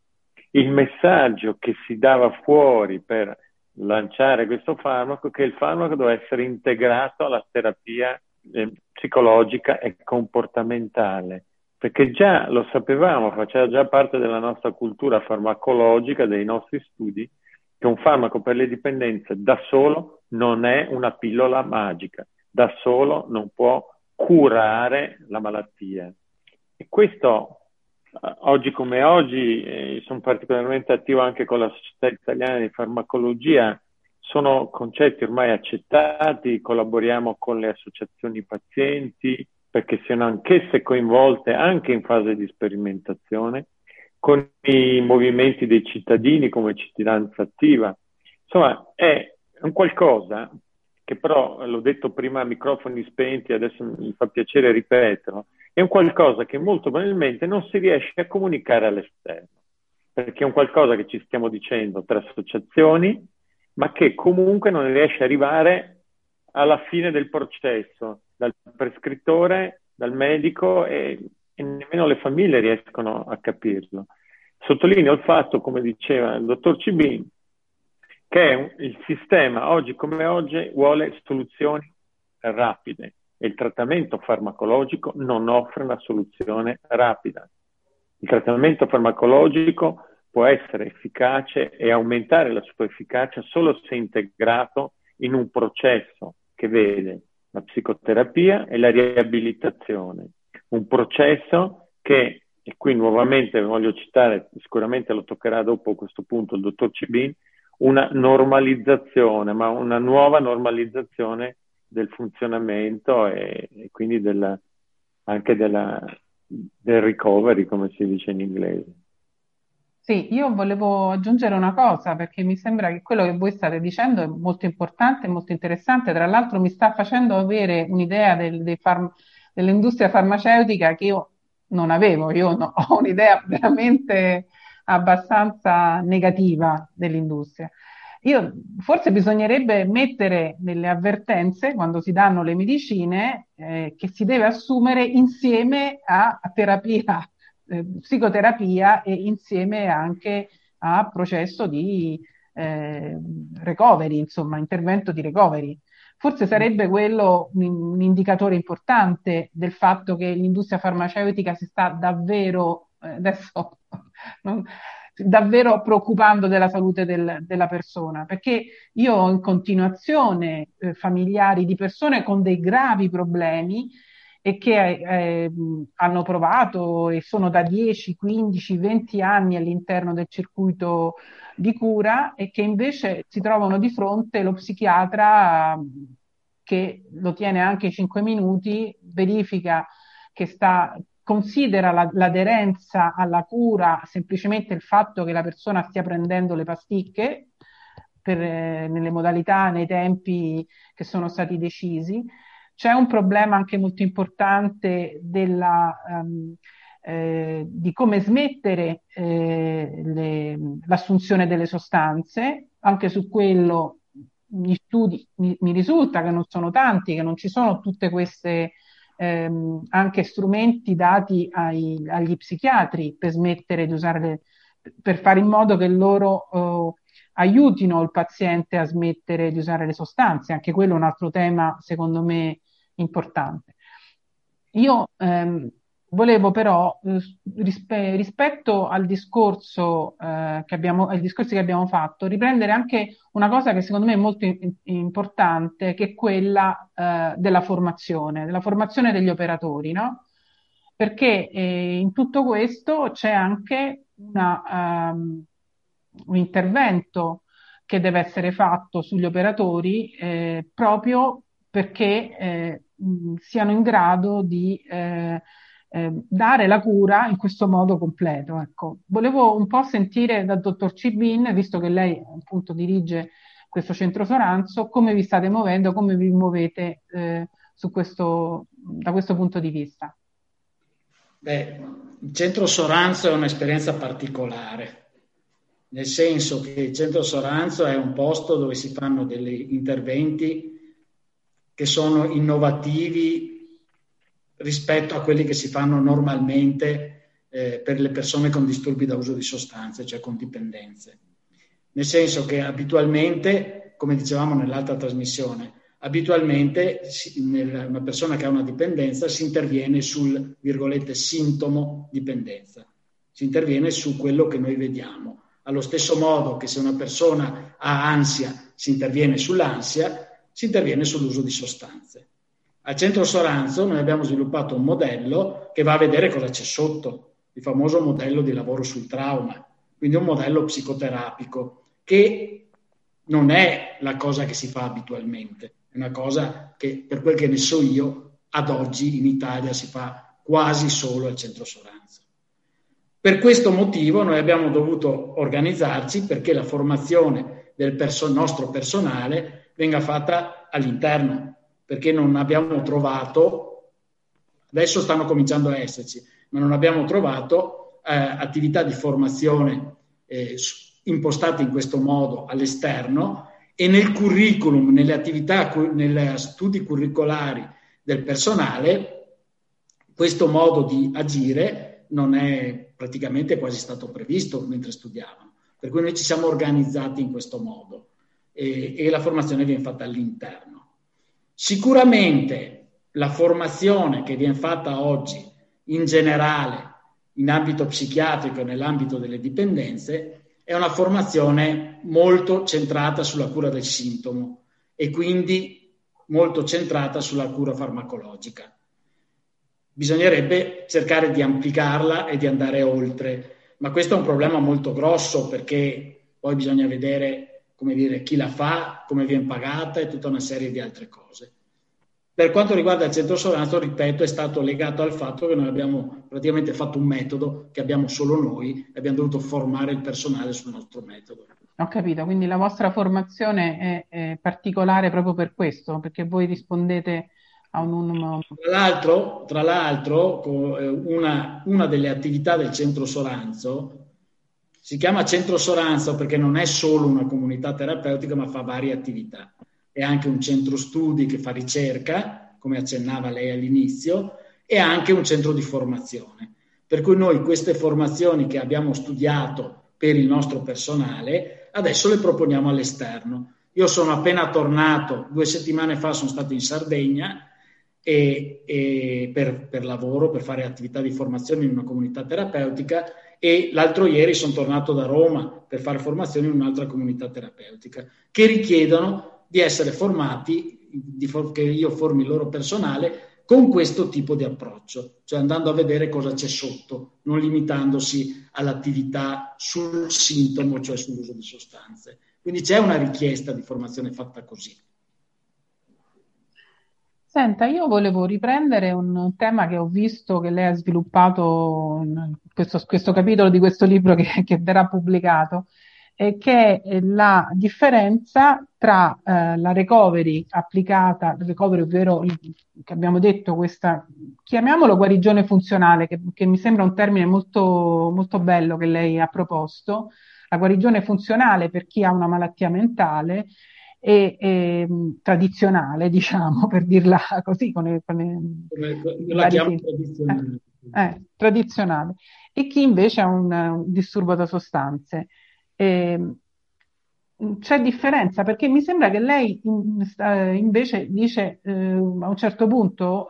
il messaggio che si dava fuori per lanciare questo farmaco che il farmaco deve essere integrato alla terapia eh, psicologica e comportamentale, perché già lo sapevamo, faceva già parte della nostra cultura farmacologica, dei nostri studi, che un farmaco per le dipendenze da solo non è una pillola magica, da solo non può curare la malattia. E questo eh, oggi come oggi, eh, sono particolarmente attivo anche con la Società Italiana di Farmacologia, sono concetti ormai accettati, collaboriamo con le associazioni pazienti perché siano anch'esse coinvolte anche in fase di sperimentazione, con i movimenti dei cittadini come cittadinanza attiva. Insomma, è un qualcosa che però, l'ho detto prima a microfoni spenti, adesso mi fa piacere ripeterlo, è un qualcosa che molto probabilmente non si riesce a comunicare all'esterno, perché è un qualcosa che ci stiamo dicendo tra associazioni, ma che comunque non riesce ad arrivare alla fine del processo, dal prescrittore, dal medico e, e nemmeno le famiglie riescono a capirlo. Sottolineo il fatto, come diceva il dottor Cibin, che il sistema oggi come oggi vuole soluzioni rapide e il trattamento farmacologico non offre una soluzione rapida. Il trattamento farmacologico può essere efficace e aumentare la sua efficacia solo se integrato in un processo che vede la psicoterapia e la riabilitazione. Un processo che, e qui nuovamente voglio citare, sicuramente lo toccherà dopo questo punto il dottor Cibin, una normalizzazione, ma una nuova normalizzazione del funzionamento e, e quindi della, anche della, del recovery, come si dice in inglese. Sì, io volevo aggiungere una cosa perché mi sembra che quello che voi state dicendo è molto importante molto interessante. Tra l'altro mi sta facendo avere un'idea del, farm- dell'industria farmaceutica che io non avevo. Io no, ho un'idea veramente abbastanza negativa dell'industria. Io, forse bisognerebbe mettere nelle avvertenze, quando si danno le medicine, eh, che si deve assumere insieme a, a terapia, eh, psicoterapia e insieme anche a processo di eh, recovery, insomma, intervento di recovery. Forse sarebbe quello un, un indicatore importante del fatto che l'industria farmaceutica si sta davvero, eh, adesso <laughs> non, davvero preoccupando della salute del, della persona, perché io ho in continuazione eh, familiari di persone con dei gravi problemi e che eh, hanno provato e sono da 10, 15, 20 anni all'interno del circuito di cura e che invece si trovano di fronte lo psichiatra che lo tiene anche 5 minuti, verifica che sta considera la, l'aderenza alla cura semplicemente il fatto che la persona stia prendendo le pasticche per, eh, nelle modalità, nei tempi che sono stati decisi. C'è un problema anche molto importante della, um, eh, di come smettere eh, le, l'assunzione delle sostanze. Anche su quello gli studi mi, mi risulta che non sono tanti, che non ci sono tutte queste ehm, anche strumenti dati ai, agli psichiatri per smettere di usare le, per fare in modo che loro eh, aiutino il paziente a smettere di usare le sostanze. Anche quello è un altro tema, secondo me, importante. Io ehm, Volevo però, eh, rispe- rispetto al discorso, eh, che abbiamo, ai discorsi che abbiamo fatto, riprendere anche una cosa che secondo me è molto in- importante, che è quella eh, della formazione, della formazione degli operatori, no? Perché eh, in tutto questo c'è anche una, um, un intervento che deve essere fatto sugli operatori eh, proprio perché eh, siano in grado di eh, dare la cura in questo modo completo. Ecco. Volevo un po' sentire dal dottor Cibin, visto che lei appunto dirige questo centro Soranzo, come vi state muovendo, come vi muovete eh, questo, da questo punto di vista. Beh, il centro Soranzo è un'esperienza particolare, nel senso che il centro Soranzo è un posto dove si fanno degli interventi che sono innovativi rispetto a quelli che si fanno normalmente eh, per le persone con disturbi da uso di sostanze, cioè con dipendenze. nel senso che abitualmente, come dicevamo nell'altra trasmissione, abitualmente una persona che ha una dipendenza si interviene sul, virgolette, sintomo dipendenza, si interviene su quello che noi vediamo. Allo stesso modo che se una persona ha ansia si interviene sull'ansia, si interviene sull'uso di sostanze. Al centro Soranzo noi abbiamo sviluppato un modello che va a vedere cosa c'è sotto, il famoso modello di lavoro sul trauma, quindi un modello psicoterapico che non è la cosa che si fa abitualmente, è una cosa che per quel che ne so io ad oggi in Italia si fa quasi solo al centro Soranzo. Per questo motivo noi abbiamo dovuto organizzarci perché la formazione del perso- nostro personale venga fatta all'interno, perché non abbiamo trovato, adesso stanno cominciando a esserci, ma non abbiamo trovato eh, attività di formazione eh, impostate in questo modo all'esterno e nel curriculum, nelle attività, negli studi curricolari del personale, questo modo di agire non è praticamente quasi stato previsto mentre studiavano. Per cui noi ci siamo organizzati in questo modo e, e la formazione viene fatta all'interno. Sicuramente la formazione che viene fatta oggi in generale in ambito psichiatrico e nell'ambito delle dipendenze è una formazione molto centrata sulla cura del sintomo e quindi molto centrata sulla cura farmacologica. Bisognerebbe cercare di ampliarla e di andare oltre, ma questo è un problema molto grosso perché poi bisogna vedere come dire, chi la fa, come viene pagata e tutta una serie di altre cose. Per quanto riguarda il centro Soranzo, ripeto, è stato legato al fatto che noi abbiamo praticamente fatto un metodo che abbiamo solo noi e abbiamo dovuto formare il personale sul nostro metodo. Ho capito, quindi la vostra formazione è, è particolare proprio per questo, perché voi rispondete a un... un... Tra l'altro, tra l'altro eh, una, una delle attività del centro Soranzo si chiama centro Soranzo perché non è solo una comunità terapeutica, ma fa varie attività è anche un centro studi che fa ricerca, come accennava lei all'inizio, e anche un centro di formazione. Per cui noi queste formazioni che abbiamo studiato per il nostro personale, adesso le proponiamo all'esterno. Io sono appena tornato, due settimane fa sono stato in Sardegna e, e per, per, lavoro, per fare attività di formazione in una comunità terapeutica e l'altro ieri sono tornato da Roma per fare formazione in un'altra comunità terapeutica, che richiedono di essere formati, di for- che io formi il loro personale con questo tipo di approccio, cioè andando a vedere cosa c'è sotto, non limitandosi all'attività sul sintomo, cioè sull'uso di sostanze. Quindi c'è una richiesta di formazione fatta così. Senta, io volevo riprendere un tema che ho visto che lei ha sviluppato in questo, questo capitolo di questo libro che, che verrà pubblicato, eh, che è la differenza tra eh, la recovery applicata, recovery ovvero che abbiamo detto questa, chiamiamolo guarigione funzionale, che, che mi sembra un termine molto, molto bello che lei ha proposto, la guarigione funzionale per chi ha una malattia mentale e, e tradizionale, <laughs> diciamo, per dirla così, con, le, con Come la chiamo tradizionale. Eh, eh, tradizionale. E chi invece ha un, un disturbo da sostanze. Eh, c'è differenza perché mi sembra che lei invece dice eh, a un certo punto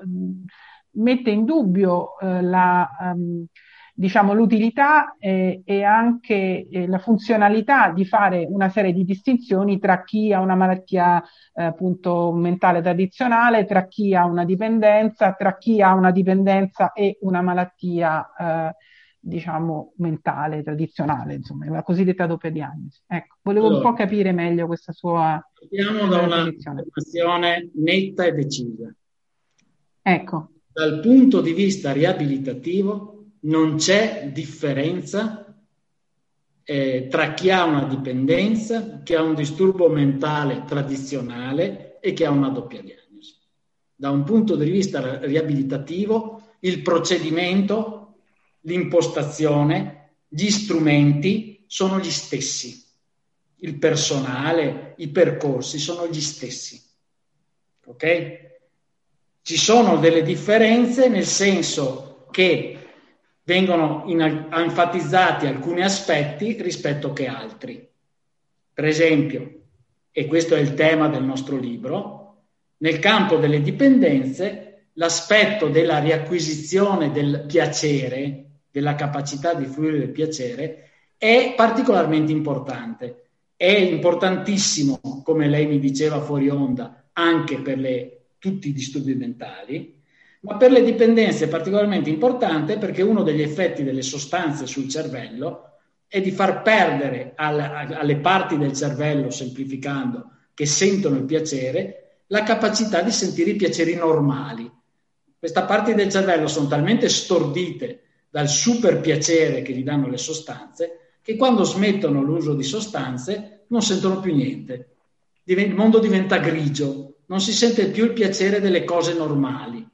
mette in dubbio eh, la, um, diciamo, l'utilità e, e anche eh, la funzionalità di fare una serie di distinzioni tra chi ha una malattia eh, appunto mentale tradizionale, tra chi ha una dipendenza, tra chi ha una dipendenza e una malattia eh, diciamo, mentale, tradizionale, insomma, la cosiddetta doppia diagnosi. Ecco, volevo allora, un po' capire meglio questa sua Partiamo da una posizione netta e decisa. Ecco. Dal punto di vista riabilitativo non c'è differenza eh, tra chi ha una dipendenza, chi ha un disturbo mentale tradizionale e chi ha una doppia diagnosi. Da un punto di vista riabilitativo, il procedimento l'impostazione, gli strumenti sono gli stessi. Il personale, i percorsi sono gli stessi. Ok? Ci sono delle differenze nel senso che vengono in, enfatizzati alcuni aspetti rispetto che altri. Per esempio, e questo è il tema del nostro libro, nel campo delle dipendenze l'aspetto della riacquisizione del piacere, della capacità di fruire del piacere, è particolarmente importante. È importantissimo, come lei mi diceva fuori onda, anche per le, tutti i disturbi mentali, ma per le dipendenze è particolarmente importante perché uno degli effetti delle sostanze sul cervello è di far perdere al, alle parti del cervello, semplificando, che sentono il piacere, la capacità di sentire i piaceri normali. Queste parti del cervello sono talmente stordite dal super piacere che gli danno le sostanze che quando smettono l'uso di sostanze non sentono più niente. Il mondo diventa grigio, non si sente più il piacere delle cose normali.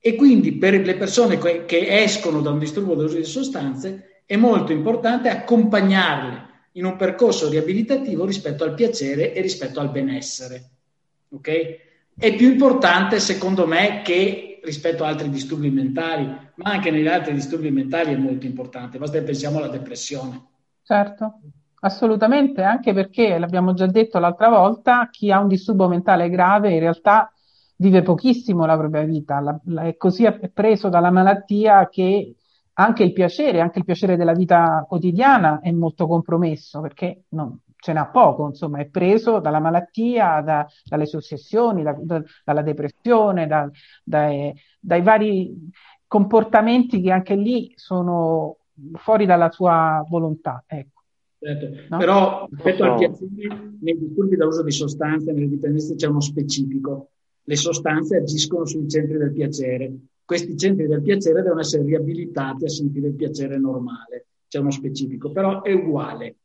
E quindi per le persone che escono da un disturbo dell'uso di sostanze è molto importante accompagnarle in un percorso riabilitativo rispetto al piacere e rispetto al benessere. Okay? È più importante, secondo me, che rispetto a altri disturbi mentali, ma anche negli altri disturbi mentali è molto importante. Basta che pensiamo alla depressione. Certo, assolutamente, anche perché l'abbiamo già detto l'altra volta, chi ha un disturbo mentale grave in realtà vive pochissimo la propria vita, la, la, è così preso dalla malattia che anche il piacere, anche il piacere della vita quotidiana è molto compromesso perché non, ce n'ha poco, insomma, è preso dalla malattia, da, dalle sue ossessioni, da, da, dalla depressione, dai, dai vari comportamenti che anche lì sono fuori dalla sua volontà. Ecco. Certo. No? Però rispetto al piacere, nei disturbi da uso di sostanze, nelle dipendenze c'è uno specifico. Le sostanze agiscono sui centri del piacere, questi centri del piacere devono essere riabilitati a sentire il piacere normale, c'è uno specifico, però è uguale.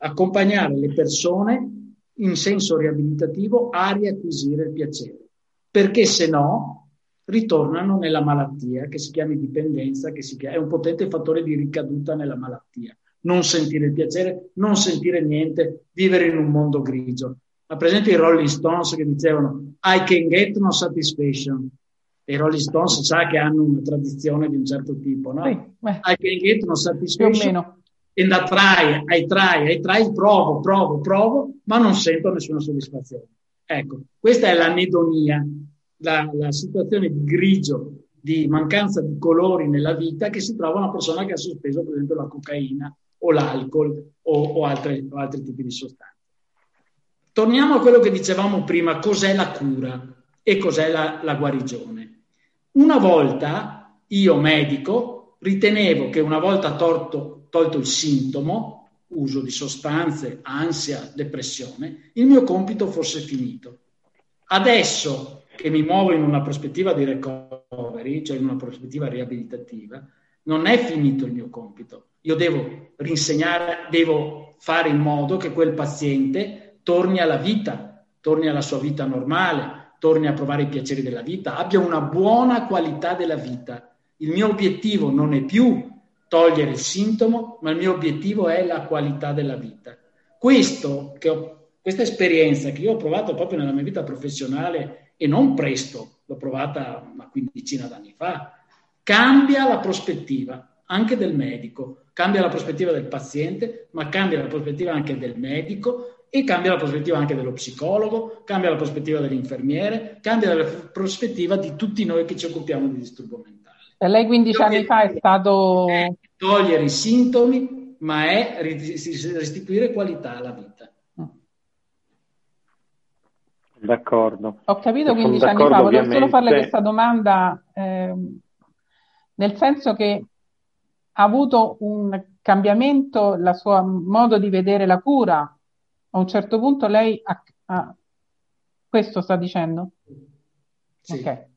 Accompagnare le persone in senso riabilitativo a riacquisire il piacere, perché se no ritornano nella malattia che si chiama dipendenza, che chiama, è un potente fattore di ricaduta nella malattia. Non sentire il piacere, non sentire niente, vivere in un mondo grigio. Ma presente i Rolling Stones che dicevano I can get no satisfaction, i Rolling Stones sa che hanno una tradizione di un certo tipo, no? Sì, I can get no satisfaction and I try, I try, I try, provo, provo, provo, ma non sento nessuna soddisfazione. Ecco, questa è l'anedonia, la, la situazione di grigio, di mancanza di colori nella vita che si trova una persona che ha sospeso, per esempio, la cocaina o l'alcol o, o, altre, o altri tipi di sostanze. Torniamo a quello che dicevamo prima, cos'è la cura e cos'è la, la guarigione. Una volta io medico ritenevo che una volta torto, tolto il sintomo, uso di sostanze, ansia, depressione, il mio compito fosse finito. Adesso che mi muovo in una prospettiva di recovery, cioè in una prospettiva riabilitativa, non è finito il mio compito. Io devo rinsegnare, devo fare in modo che quel paziente torni alla vita, torni alla sua vita normale, torni a provare i piaceri della vita, abbia una buona qualità della vita. Il mio obiettivo non è più togliere il sintomo, ma il mio obiettivo è la qualità della vita. Questo, ho, questa esperienza che io ho provato proprio nella mia vita professionale e non presto, l'ho provata una quindicina d'anni fa, cambia la prospettiva anche del medico, cambia la prospettiva del paziente, ma cambia la prospettiva anche del medico e cambia la prospettiva anche dello psicologo, cambia la prospettiva dell'infermiere, cambia la prospettiva di tutti noi che ci occupiamo di disturbo mentale. E lei 15 anni fa è stato... È togliere i sintomi, ma è restituire qualità alla vita. D'accordo. Ho capito 15 anni fa, volevo ovviamente... solo farle questa domanda, eh, nel senso che ha avuto un cambiamento il suo modo di vedere la cura a un certo punto lei ha, ha... questo sta dicendo? Sì. Ok.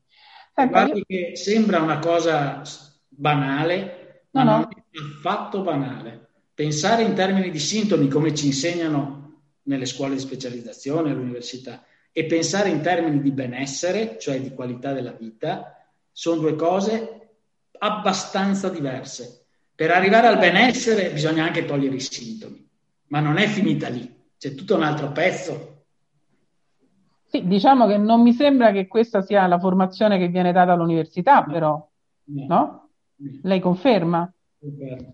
Senta, io... che sembra una cosa banale, no, ma no. non è affatto banale. Pensare in termini di sintomi come ci insegnano nelle scuole di specializzazione, all'università, e pensare in termini di benessere, cioè di qualità della vita, sono due cose abbastanza diverse. Per arrivare al benessere bisogna anche togliere i sintomi, ma non è finita lì c'è tutto un altro pezzo. Sì, diciamo che non mi sembra che questa sia la formazione che viene data all'università, però, no? no? Lei conferma? Conferma.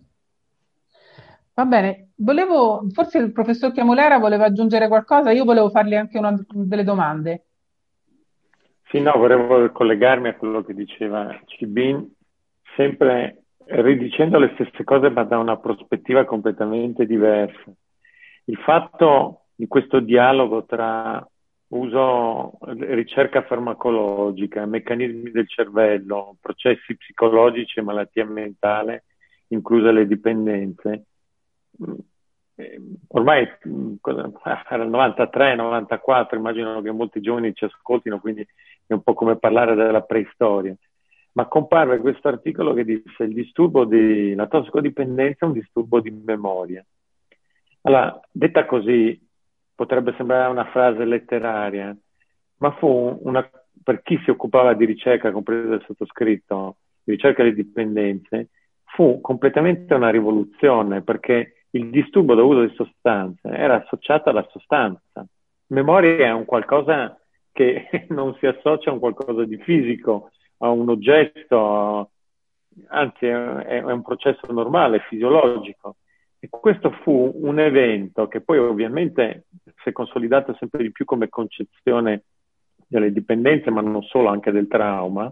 Va bene, volevo, forse il professor Chiamolera voleva aggiungere qualcosa, io volevo fargli anche una, delle domande. Sì, no, volevo collegarmi a quello che diceva Cibin, sempre ridicendo le stesse cose ma da una prospettiva completamente diversa. Il fatto di questo dialogo tra uso, ricerca farmacologica, meccanismi del cervello, processi psicologici e malattia mentale, incluse le dipendenze, eh, ormai era il 93, 94, immagino che molti giovani ci ascoltino, quindi è un po' come parlare della preistoria. Ma comparve questo articolo che dice il disturbo di la tossicodipendenza è un disturbo di memoria. Allora, detta così, potrebbe sembrare una frase letteraria, ma fu una, per chi si occupava di ricerca, compreso il sottoscritto, di ricerca delle dipendenze, fu completamente una rivoluzione perché il disturbo dovuto di sostanze era associato alla sostanza. Memoria è un qualcosa che <laughs> non si associa a un qualcosa di fisico, a un oggetto, anzi è, un processo normale, fisiologico. E questo fu un evento che poi ovviamente si è consolidato sempre di più come concezione delle dipendenze, ma non solo, anche del trauma,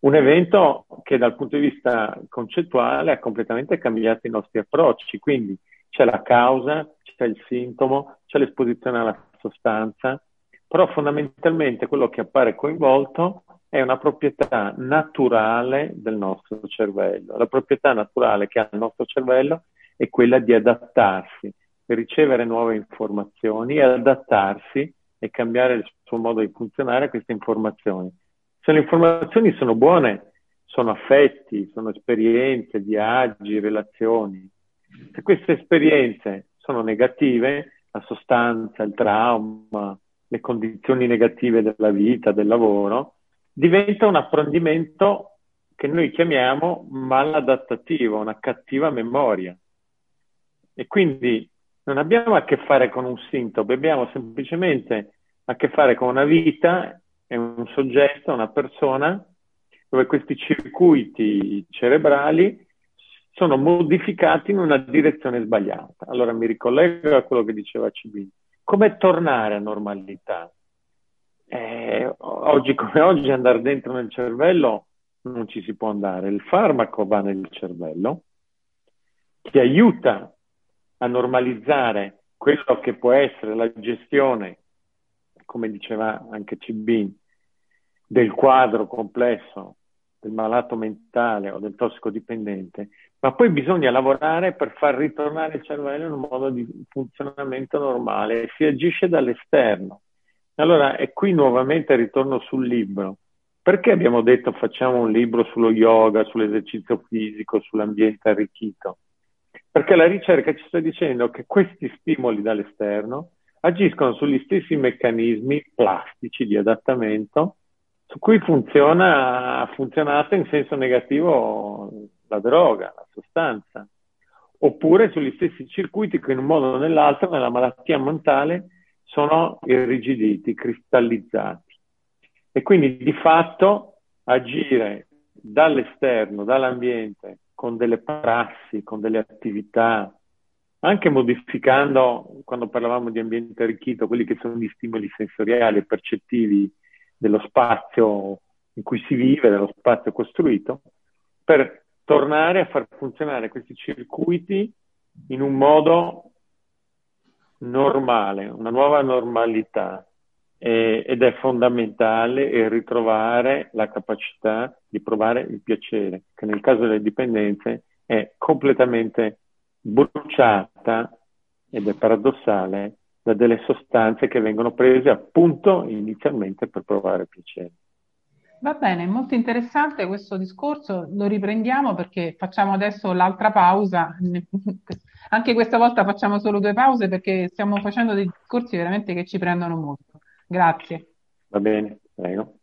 un evento che dal punto di vista concettuale ha completamente cambiato i nostri approcci, quindi c'è la causa, c'è il sintomo, c'è l'esposizione alla sostanza, però fondamentalmente quello che appare coinvolto è una proprietà naturale del nostro cervello. La proprietà naturale che ha il nostro cervello è quella di adattarsi, ricevere nuove informazioni e adattarsi e cambiare il suo modo di funzionare a queste informazioni. Se le informazioni sono buone, sono affetti, sono esperienze, viaggi, relazioni. Se queste esperienze sono negative, la sostanza, il trauma, le condizioni negative della vita, del lavoro, diventa un apprendimento che noi chiamiamo maladattativo, una cattiva memoria. E quindi non abbiamo a che fare con un sintomo, abbiamo semplicemente a che fare con una vita è un soggetto, una persona, dove questi circuiti cerebrali sono modificati in una direzione sbagliata. Allora mi ricollego a quello che diceva CB. Come tornare a normalità? Eh, oggi come oggi andare dentro nel cervello non ci si può andare. Il farmaco va nel cervello, ti aiuta a normalizzare quello che può essere la gestione come diceva anche Cibin, del quadro complesso del malato mentale o del tossicodipendente, ma poi bisogna lavorare per far ritornare il cervello in un modo di funzionamento normale e si agisce dall'esterno. Allora, e qui nuovamente ritorno sul libro. Perché abbiamo detto facciamo un libro sullo yoga, sull'esercizio fisico, sull'ambiente arricchito? Perché la ricerca ci sta dicendo che questi stimoli dall'esterno agiscono sugli stessi meccanismi plastici di adattamento su cui funziona, ha funzionato in senso negativo la droga, la sostanza, oppure sugli stessi circuiti che in un modo o nell'altro nella malattia mentale sono irrigiditi, cristallizzati. E quindi di fatto agire dall'esterno, dall'ambiente, con delle prassi, con delle attività, anche modificando, quando parlavamo di ambiente arricchito, quelli che sono gli stimoli sensoriali e percettivi dello spazio in cui si vive, dello spazio costruito, per tornare a far funzionare questi circuiti in un modo normale, una nuova normalità. E, ed è fondamentale ritrovare la capacità di provare il piacere, che nel caso delle dipendenze è completamente bruciata, ed è paradossale, da delle sostanze che vengono prese appunto inizialmente per provare piacere. Va bene, molto interessante questo discorso, lo riprendiamo perché facciamo adesso l'altra pausa. <laughs> Anche questa volta facciamo solo due pause perché stiamo facendo dei discorsi veramente che ci prendono molto. Grazie. Va bene, prego.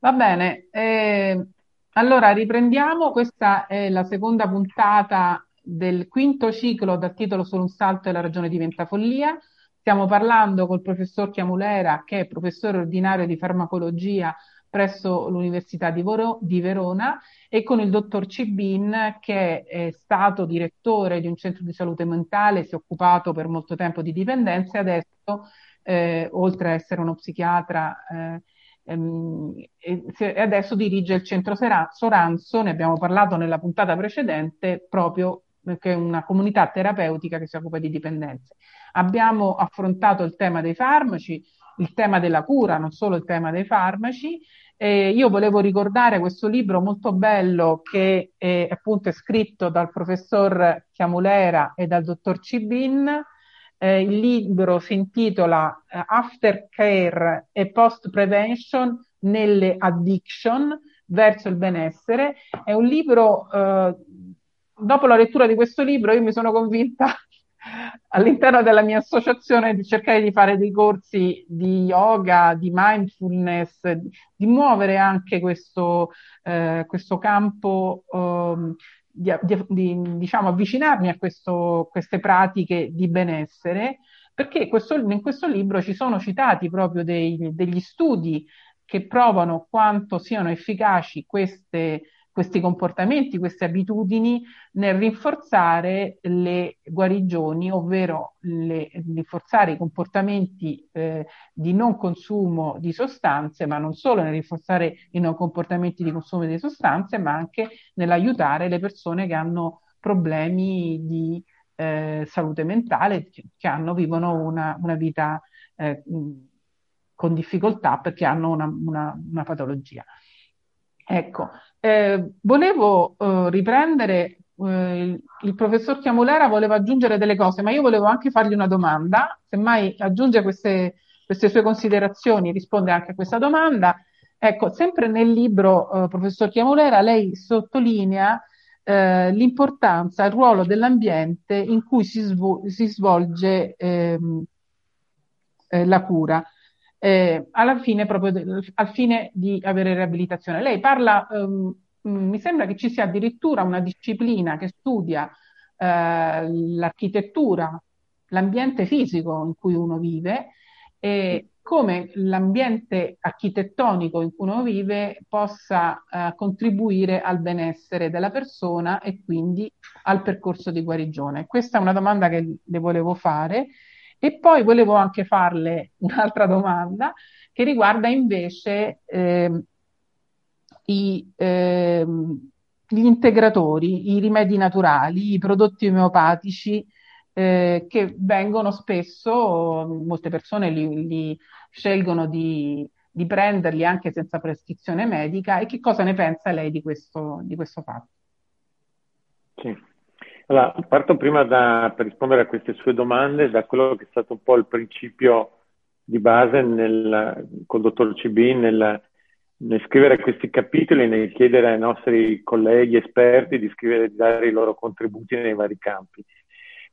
Va bene, eh, allora riprendiamo, questa è la seconda puntata del quinto ciclo dal titolo Solo un salto e la ragione diventa follia. Stiamo parlando col professor Chiamulera, che è professore ordinario di farmacologia presso l'Università di, Voro- di Verona e con il dottor Cibin che è stato direttore di un centro di salute mentale, si è occupato per molto tempo di dipendenza e adesso, eh, oltre ad essere uno psichiatra, eh, ehm, e adesso dirige il centro Soranzo, ne abbiamo parlato nella puntata precedente, proprio che è una comunità terapeutica che si occupa di dipendenze. Abbiamo affrontato il tema dei farmaci, il tema della cura, non solo il tema dei farmaci. Eh, io volevo ricordare questo libro molto bello che è appunto scritto dal professor Chiamulera e dal dottor Cibin. Eh, il libro si intitola eh, Aftercare e Post Prevention nelle addiction verso il benessere. È un libro eh, dopo la lettura di questo libro io mi sono convinta <laughs> all'interno della mia associazione di cercare di fare dei corsi di yoga, di mindfulness, di muovere anche questo, eh, questo campo, eh, di, di, di, diciamo avvicinarmi a questo, queste pratiche di benessere, perché questo, in questo libro ci sono citati proprio dei, degli studi che provano quanto siano efficaci queste questi comportamenti, queste abitudini nel rinforzare le guarigioni, ovvero le, rinforzare i comportamenti eh, di non consumo di sostanze, ma non solo nel rinforzare i non comportamenti di consumo di sostanze, ma anche nell'aiutare le persone che hanno problemi di eh, salute mentale, che hanno, vivono una, una vita eh, con difficoltà perché hanno una, una, una patologia. Ecco, eh, volevo eh, riprendere, eh, il professor Chiamulera voleva aggiungere delle cose, ma io volevo anche fargli una domanda, semmai aggiunge queste, queste sue considerazioni, risponde anche a questa domanda. Ecco, sempre nel libro, eh, professor Chiamulera, lei sottolinea eh, l'importanza, il ruolo dell'ambiente in cui si, svol- si svolge ehm, eh, la cura eh, alla fine proprio de- al fine di avere riabilitazione. Lei parla, ehm, mi sembra che ci sia addirittura una disciplina che studia eh, l'architettura, l'ambiente fisico in cui uno vive e come l'ambiente architettonico in cui uno vive possa eh, contribuire al benessere della persona e quindi al percorso di guarigione. Questa è una domanda che le volevo fare e poi volevo anche farle <laughs> un'altra domanda che riguarda invece eh, i, eh, gli integratori, i rimedi naturali, i prodotti omeopatici eh, che vengono spesso, molte persone li, li scelgono di, di, prenderli anche senza prescrizione medica e che cosa ne pensa lei di questo, di questo fatto? Sì. Allora, parto prima da, per rispondere a queste sue domande da quello che è stato un po' il principio di base nel, col dottor CB nel, nel scrivere questi capitoli, nel chiedere ai nostri colleghi esperti di scrivere di dare i loro contributi nei vari campi.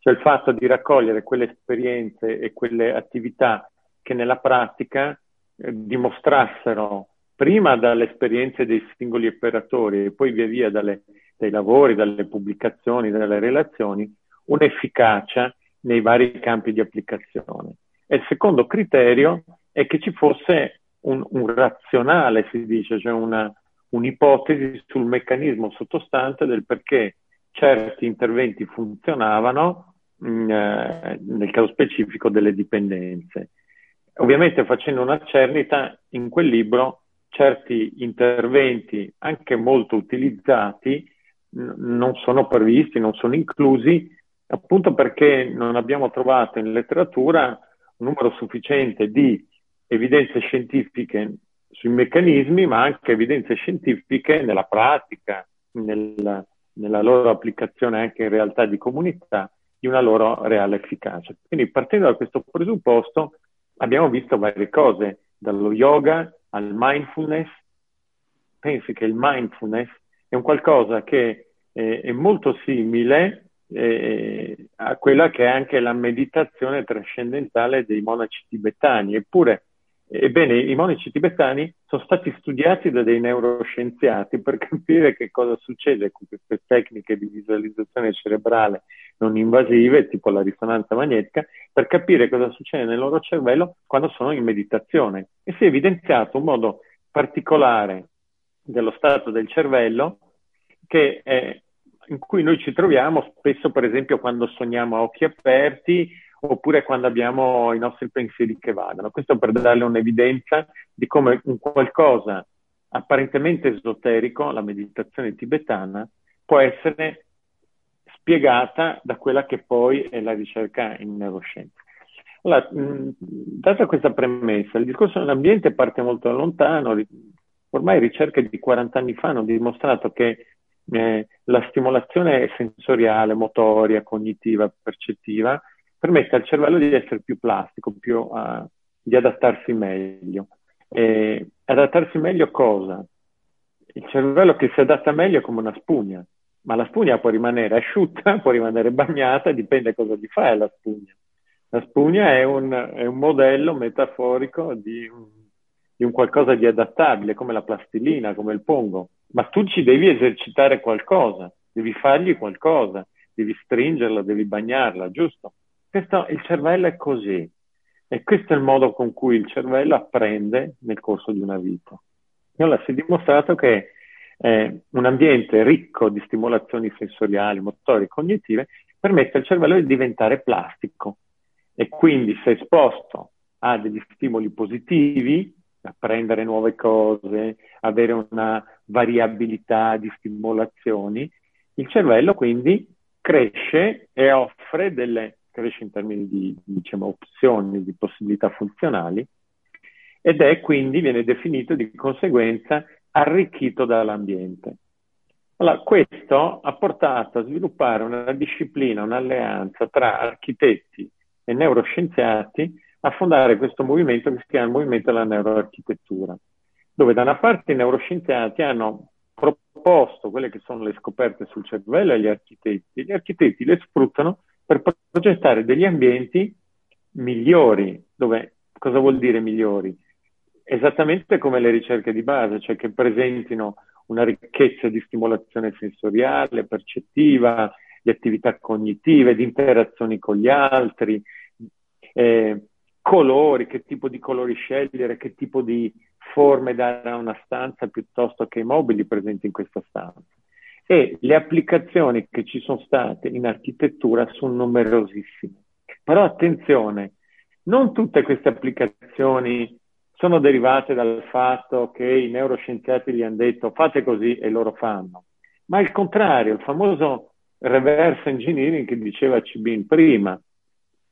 Cioè il fatto di raccogliere quelle esperienze e quelle attività che nella pratica eh, dimostrassero prima dalle esperienze dei singoli operatori e poi via via dalle dai lavori, dalle pubblicazioni, dalle relazioni, un'efficacia nei vari campi di applicazione. E il secondo criterio è che ci fosse un, un razionale, si dice, cioè una, un'ipotesi sul meccanismo sottostante del perché certi interventi funzionavano mh, mm, eh, nel caso specifico delle dipendenze. Ovviamente facendo una cernita in quel libro certi interventi anche molto utilizzati non sono previsti, non sono inclusi, appunto perché non abbiamo trovato in letteratura un numero sufficiente di evidenze scientifiche sui meccanismi, ma anche evidenze scientifiche nella pratica, nel, nella loro applicazione anche in realtà di comunità, di una loro reale efficacia. Quindi partendo da questo presupposto abbiamo visto varie cose, dallo yoga al mindfulness. Pensi che il mindfulness è un qualcosa che eh, è molto simile eh, a quella che è anche la meditazione trascendentale dei monaci tibetani. Eppure, ebbene, i monaci tibetani sono stati studiati da dei neuroscienziati per capire che cosa succede con queste tecniche di visualizzazione cerebrale non invasive, tipo la risonanza magnetica, per capire cosa succede nel loro cervello quando sono in meditazione. E si è evidenziato un modo particolare dello stato del cervello è, in cui noi ci troviamo spesso, per esempio, quando sogniamo a occhi aperti oppure quando abbiamo i nostri pensieri che vadano. Questo per darle un'evidenza di come un qualcosa apparentemente esoterico, la meditazione tibetana, può essere spiegata da quella che poi è la ricerca in neuroscienza. Allora, mh, data questa premessa, il discorso dell'ambiente parte molto lontano, ormai ricerche di 40 anni fa hanno dimostrato che eh, la stimolazione sensoriale, motoria, cognitiva, percettiva permette al cervello di essere più plastico, più, uh, di adattarsi meglio. E adattarsi meglio cosa? Il cervello che si adatta meglio è come una spugna, ma la spugna può rimanere asciutta, <laughs> può rimanere bagnata, dipende cosa gli fai alla spugna. La spugna è un, è un modello metaforico di un, di un qualcosa di adattabile, come la plastilina, come il pongo, ma tu ci devi esercitare qualcosa, devi fargli qualcosa, devi stringerla, devi bagnarla, giusto? Questo, il cervello è così e questo è il modo con cui il cervello apprende nel corso di una vita. Allora si è dimostrato che eh, un ambiente ricco di stimolazioni sensoriali, motorie cognitive permette al cervello di diventare plastico e quindi se esposto a degli stimoli positivi, apprendere nuove cose, avere una variabilità di stimolazioni, il cervello quindi cresce e offre delle, cresce in termini di diciamo, opzioni, di possibilità funzionali, ed è quindi, viene definito di conseguenza, arricchito dall'ambiente. Allora, questo ha portato a sviluppare una disciplina, un'alleanza tra architetti e neuroscienziati a fondare questo movimento che si chiama il movimento della neuroarchitettura, dove da una parte i neuroscienziati hanno proposto quelle che sono le scoperte sul cervello agli architetti, gli architetti le sfruttano per progettare degli ambienti migliori, dove cosa vuol dire migliori? Esattamente come le ricerche di base, cioè che presentino una ricchezza di stimolazione sensoriale, percettiva, di attività cognitive, di interazioni con gli altri, eh, colori, che tipo di colori scegliere, che tipo di forme dare a una stanza piuttosto che i mobili presenti in questa stanza. E le applicazioni che ci sono state in architettura sono numerosissime. Però attenzione, non tutte queste applicazioni sono derivate dal fatto che i neuroscienziati gli hanno detto fate così e loro fanno, ma il contrario, il famoso reverse engineering che diceva Cibin prima,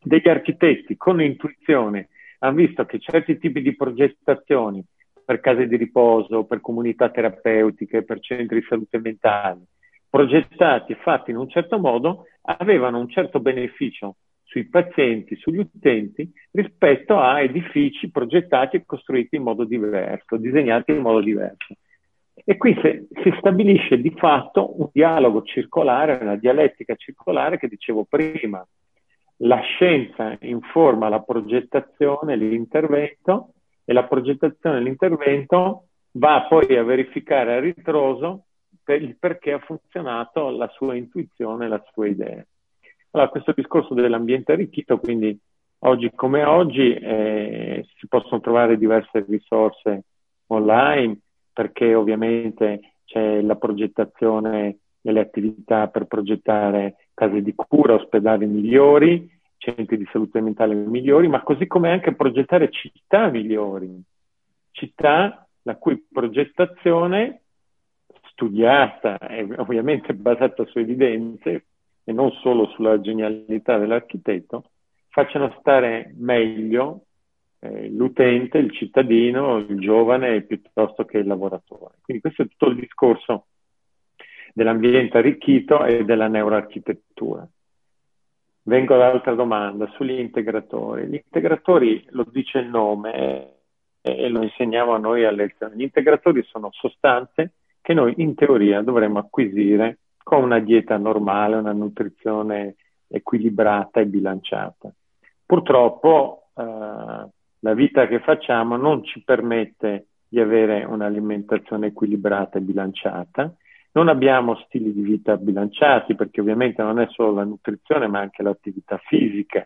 degli architetti con intuizione hanno visto che certi tipi di progettazioni per case di riposo, per comunità terapeutiche, per centri di salute mentale, progettati e fatti in un certo modo, avevano un certo beneficio sui pazienti, sugli utenti, rispetto a edifici progettati e costruiti in modo diverso, disegnati in modo diverso. E qui si, si stabilisce di fatto un dialogo circolare, una dialettica circolare che dicevo prima, la scienza informa la progettazione, l'intervento e la progettazione l'intervento va poi a verificare a ritroso per il perché ha funzionato la sua intuizione, la sua idea. Allora, questo discorso dell'ambiente arricchito, quindi oggi come oggi eh, si possono trovare diverse risorse online perché ovviamente c'è la progettazione e le attività per progettare case di cura, ospedali migliori, centri di salute mentale migliori, ma così come anche progettare città migliori, città la cui progettazione studiata e ovviamente basata su evidenze e non solo sulla genialità dell'architetto, facciano stare meglio eh, l'utente, il cittadino, il giovane piuttosto che il lavoratore. Quindi questo è tutto il discorso dell'ambiente arricchito e della neuroarchitettura. Vengo all'altra domanda sugli integratori. Gli integratori, lo dice il nome e lo insegniamo a noi a lezione, gli integratori sono sostanze che noi in teoria dovremmo acquisire con una dieta normale, una nutrizione equilibrata e bilanciata. Purtroppo eh, la vita che facciamo non ci permette di avere un'alimentazione equilibrata e bilanciata non abbiamo stili di vita bilanciati perché ovviamente non è solo la nutrizione ma anche l'attività fisica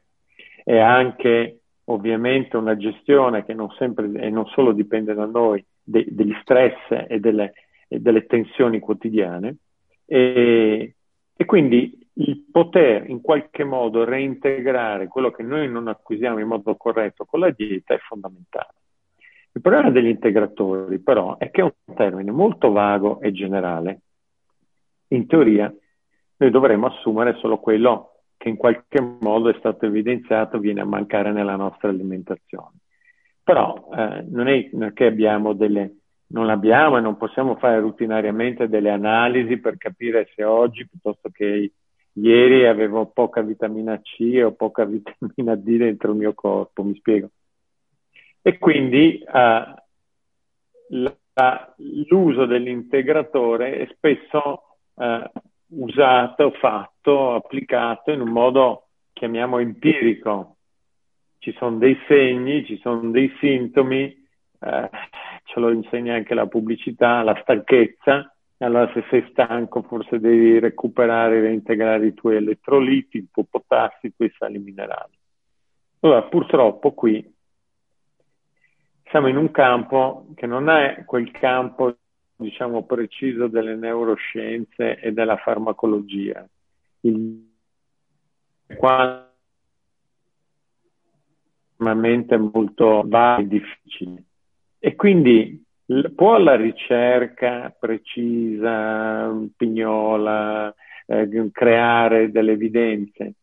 e anche ovviamente una gestione che non sempre e non solo dipende da noi de, degli stress e delle, e delle tensioni quotidiane e, e quindi il poter in qualche modo reintegrare quello che noi non acquisiamo in modo corretto con la dieta è fondamentale. Il problema degli integratori però è che è un termine molto vago e generale. In teoria noi dovremmo assumere solo quello che in qualche modo è stato evidenziato viene a mancare nella nostra alimentazione. Però eh, non è che abbiamo delle, non abbiamo e non possiamo fare rutinariamente delle analisi per capire se oggi piuttosto che ieri avevo poca vitamina C o poca <laughs> vitamina D dentro il mio corpo, mi spiego. E quindi uh, la, l'uso dell'integratore è spesso uh, usato, fatto, applicato in un modo, chiamiamo, empirico. Ci sono dei segni, ci sono dei sintomi, uh, ce lo insegna anche la pubblicità, la stanchezza, allora se sei stanco forse devi recuperare reintegrare i tuoi elettroliti, il tuo potassio, i tuoi sali minerali. Allora purtroppo qui siamo in un campo che non è quel campo diciamo preciso delle neuroscienze e della farmacologia. Il qua estremamente molto vario e difficile. E quindi può la ricerca precisa, pignola, eh, creare delle evidenze?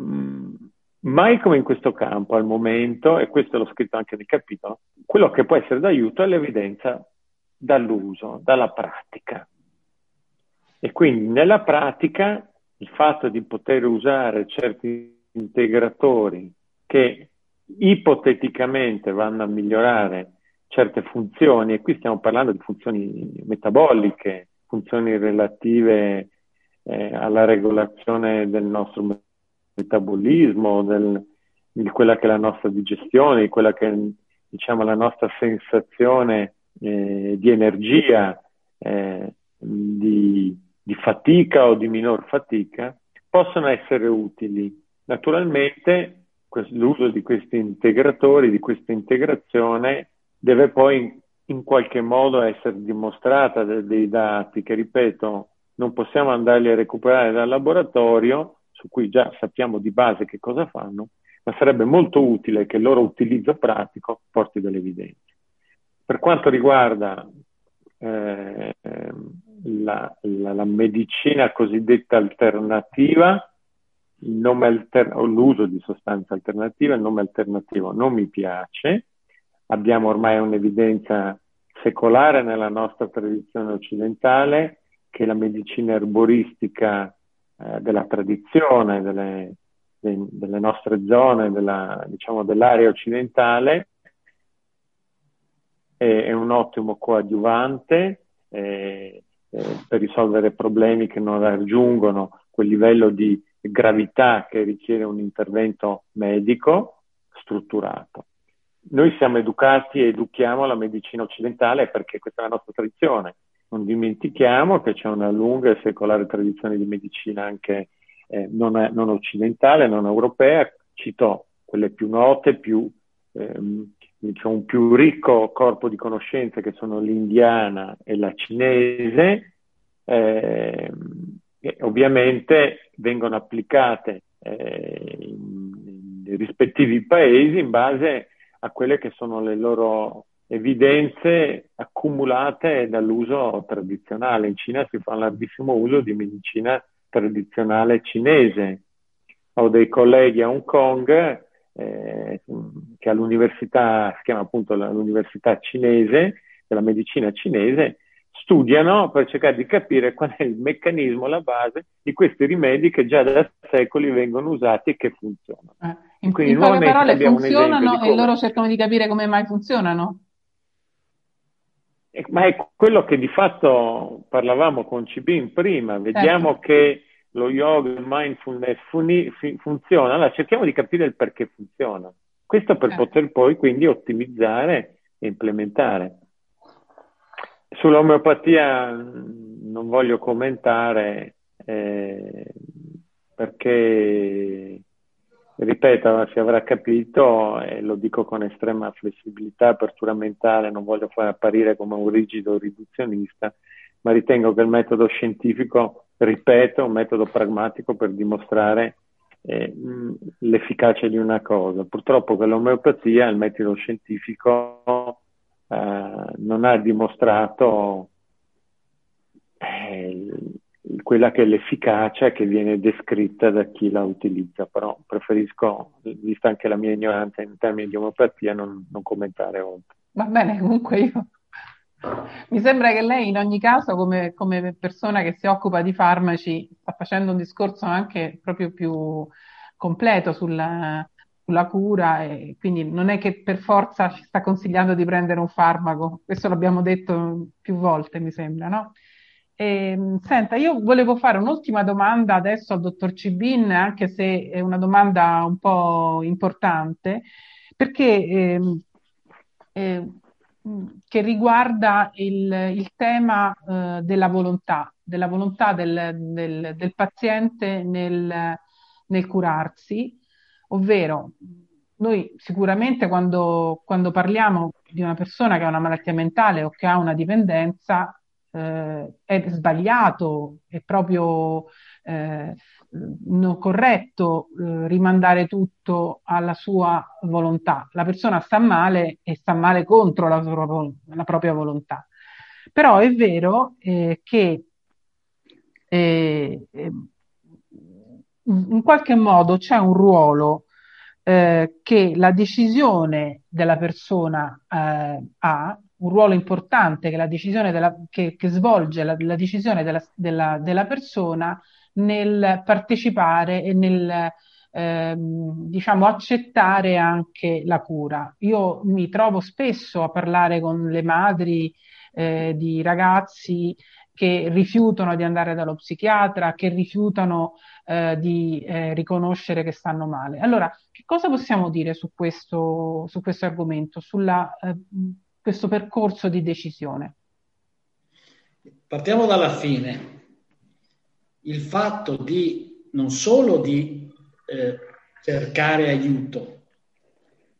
Mm, mai come in questo campo al momento, e questo l'ho scritto anche nel capitolo, quello che può essere d'aiuto è l'evidenza dall'uso, dalla pratica. E quindi nella pratica il fatto di poter usare certi integratori che ipoteticamente vanno a migliorare certe funzioni, e qui stiamo parlando di funzioni metaboliche, funzioni relative eh, alla regolazione del nostro metabolismo, del, di quella che è la nostra digestione, di quella che è diciamo, la nostra sensazione eh, di energia, eh, di, di fatica o di minor fatica, possono essere utili. Naturalmente l'uso di questi integratori, di questa integrazione deve poi in qualche modo essere dimostrata da dei dati che, ripeto, non possiamo andarli a recuperare dal laboratorio, su cui già sappiamo di base che cosa fanno, ma sarebbe molto utile che il loro utilizzo pratico porti delle evidenze. Per quanto riguarda eh, la, la, la, medicina cosiddetta alternativa, alter- l'uso di sostanze alternative, il nome alternativo non mi piace, abbiamo ormai un'evidenza secolare nella nostra tradizione occidentale che la medicina erboristica eh, della tradizione, delle, de, delle nostre zone, della, diciamo, dell'area occidentale, è, un ottimo coadiuvante eh, eh, per risolvere problemi che non raggiungono quel livello di gravità che richiede un intervento medico strutturato noi siamo educati e educhiamo la medicina occidentale perché questa è la nostra tradizione. Non dimentichiamo che c'è una lunga e secolare tradizione di medicina anche eh, non, non, occidentale, non europea. Cito quelle più note, più, ehm, diciamo, un più ricco corpo di conoscenze che sono l'indiana e la cinese. Eh, ovviamente vengono applicate eh, nei rispettivi paesi in base a quelle che sono le loro evidenze accumulate dall'uso tradizionale. In Cina si fa un larghissimo uso di medicina tradizionale cinese. Ho dei colleghi a Hong Kong eh, che all'università, si chiama appunto l'università cinese, della medicina cinese, studiano per cercare di capire qual è il meccanismo, la base di questi rimedi che già da secoli vengono usati e che funzionano. Eh, in, Quindi, in poche parole funzionano e loro cercano di capire come mai funzionano. Ma è quello che di fatto parlavamo con Cibin prima, vediamo certo. che lo yoga, il mindfulness funi, funziona, allora cerchiamo di capire il perché funziona. Questo per certo. poter poi quindi ottimizzare e implementare. Sull'omeopatia non voglio commentare eh, perché ripeto, si avrà capito, e lo dico con estrema flessibilità, apertura mentale, non voglio far apparire come un rigido riduzionista, ma ritengo che il metodo scientifico, ripeto, un metodo pragmatico per dimostrare eh, l'efficacia di una cosa. Purtroppo con l'omeopatia il metodo scientifico eh, non ha dimostrato eh, quella che è l'efficacia che viene descritta da chi la utilizza, però preferisco, vista anche la mia ignoranza in termini di omeopatia, non, non commentare oltre. Va bene, comunque io mi sembra che lei in ogni caso, come, come, persona che si occupa di farmaci, sta facendo un discorso anche proprio più completo sulla, sulla cura e quindi non è che per forza ci sta consigliando di prendere un farmaco, questo l'abbiamo detto più volte, mi sembra, no? E, ehm, senta, io volevo fare un'ultima domanda adesso al dottor Cibin, anche se è una domanda un po' importante, perché eh, eh, che riguarda il, il tema eh, della volontà, della volontà del, del, del paziente nel, nel, curarsi, ovvero noi sicuramente quando, quando parliamo di una persona che ha una malattia mentale o che ha una dipendenza, eh, è sbagliato, è proprio eh, non corretto eh, rimandare tutto alla sua volontà. La persona sta male e sta male contro la, sua, la propria volontà. Però è vero eh, che eh, in qualche modo c'è un ruolo eh, che la decisione della persona eh, ha un ruolo importante che, la decisione della, che, che svolge la, la decisione della, della, della, persona nel partecipare e nel eh, diciamo accettare anche la cura. Io mi trovo spesso a parlare con le madri eh, di ragazzi che rifiutano di andare dallo psichiatra, che rifiutano eh, di eh, riconoscere che stanno male. Allora, che cosa possiamo dire su questo, su questo argomento, sulla eh, questo percorso di decisione? Partiamo dalla fine. Il fatto di non solo di eh, cercare aiuto,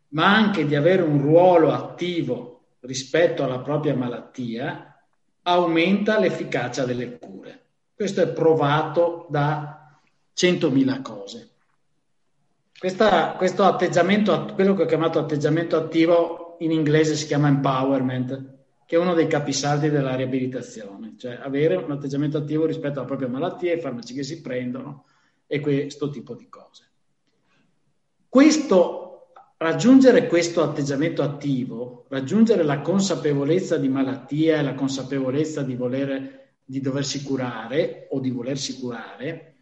ma anche di avere un ruolo attivo rispetto alla propria malattia, aumenta l'efficacia delle cure. Questo è provato da 100.000 cose. Questa, questo atteggiamento, quello che ho chiamato atteggiamento attivo, in inglese si chiama empowerment, che è uno dei capisaldi della riabilitazione, cioè avere un atteggiamento attivo rispetto alla propria malattia, i farmaci che si prendono e questo tipo di cose. Questo, raggiungere questo atteggiamento attivo, raggiungere la consapevolezza di malattia e la consapevolezza di, volere, di doversi curare o di volersi curare,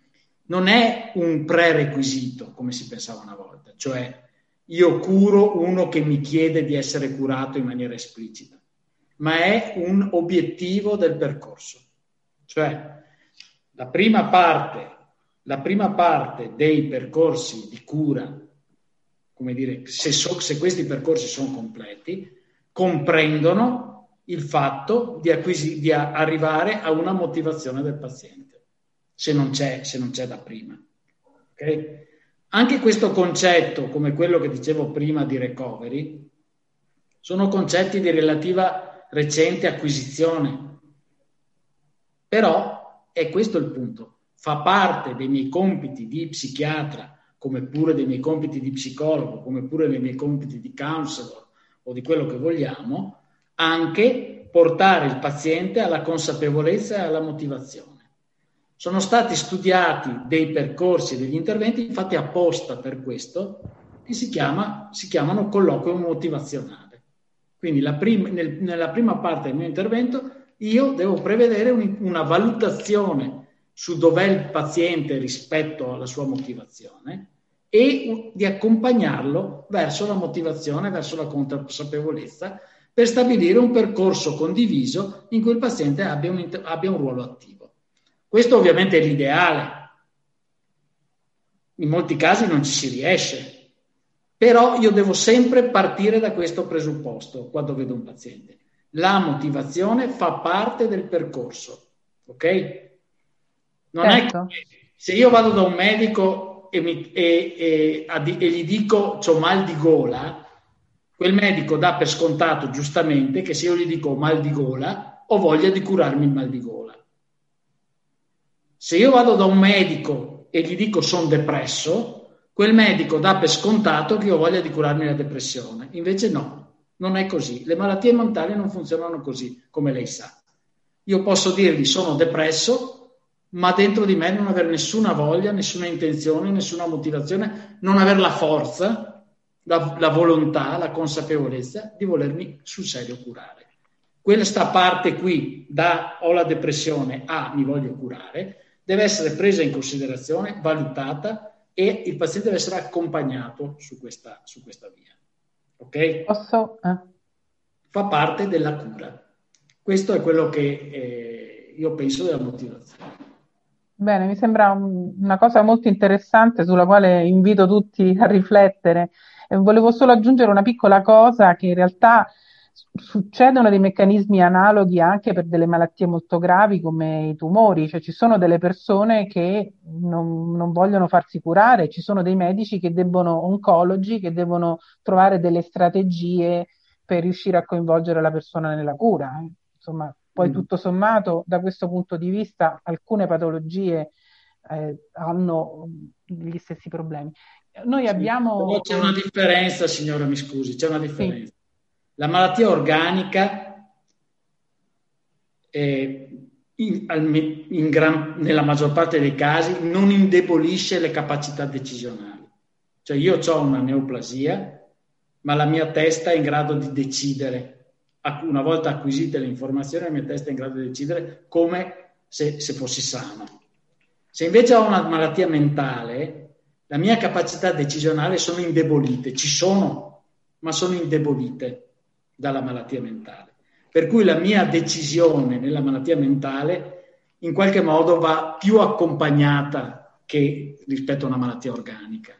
non è un prerequisito come si pensava una volta, cioè io curo uno che mi chiede di essere curato in maniera esplicita, ma è un obiettivo del percorso. Cioè, la prima parte, la prima parte dei percorsi di cura, come dire, se, so, se questi percorsi sono completi, comprendono il fatto di, acquisi, di arrivare a una motivazione del paziente, se non c'è, se non c'è da prima. Okay? Anche questo concetto, come quello che dicevo prima di recovery, sono concetti di relativa recente acquisizione. Però è questo il punto. Fa parte dei miei compiti di psichiatra, come pure dei miei compiti di psicologo, come pure dei miei compiti di counselor o di quello che vogliamo, anche portare il paziente alla consapevolezza e alla motivazione. Sono stati studiati dei percorsi, degli interventi fatti apposta per questo, che si, chiama, si chiamano colloquio motivazionale. Quindi prim- nel, nella prima parte del mio intervento io devo prevedere un, una valutazione su dov'è il paziente rispetto alla sua motivazione e di accompagnarlo verso la motivazione, verso la consapevolezza, per stabilire un percorso condiviso in cui il paziente abbia un, abbia un ruolo attivo. Questo ovviamente è l'ideale. In molti casi non ci si riesce, però io devo sempre partire da questo presupposto quando vedo un paziente. La motivazione fa parte del percorso, ok? Non certo. è che se io vado da un medico e, mi, e, e, e gli dico ho mal di gola, quel medico dà per scontato giustamente che se io gli dico mal di gola ho voglia di curarmi il mal di gola. Se io vado da un medico e gli dico sono depresso, quel medico dà per scontato che ho voglia di curarmi la depressione. Invece no, non è così. Le malattie mentali non funzionano così, come lei sa. Io posso dirgli sono depresso, ma dentro di me non avere nessuna voglia, nessuna intenzione, nessuna motivazione, non avere la forza, la, la volontà, la consapevolezza di volermi sul serio curare. Questa parte qui, da ho la depressione a mi voglio curare, deve essere presa in considerazione, valutata e il paziente deve essere accompagnato su questa, su questa via. Ok? Posso? Eh. Fa parte della cura. Questo è quello che eh, io penso della motivazione. Bene, mi sembra un, una cosa molto interessante sulla quale invito tutti a riflettere. E volevo solo aggiungere una piccola cosa che in realtà succedono dei meccanismi analoghi anche per delle malattie molto gravi come i tumori, cioè ci sono delle persone che non, non vogliono farsi curare, ci sono dei medici che debbono, oncologi, che devono trovare delle strategie per riuscire a coinvolgere la persona nella cura. Insomma, poi mm. tutto sommato, da questo punto di vista, alcune patologie eh, hanno gli stessi problemi. Noi sì, abbiamo... C'è una differenza, signora, mi scusi, c'è una differenza. Sì. La malattia organica eh, in, in gran, nella maggior parte dei casi non indebolisce le capacità decisionali. Cioè io ho una neoplasia, ma la mia testa è in grado di decidere. Una volta acquisite le informazioni, la mia testa è in grado di decidere come se, se fossi sano. Se invece ho una malattia mentale, la mia capacità decisionale sono indebolite, ci sono, ma sono indebolite dalla malattia mentale. Per cui la mia decisione nella malattia mentale in qualche modo va più accompagnata che rispetto a una malattia organica.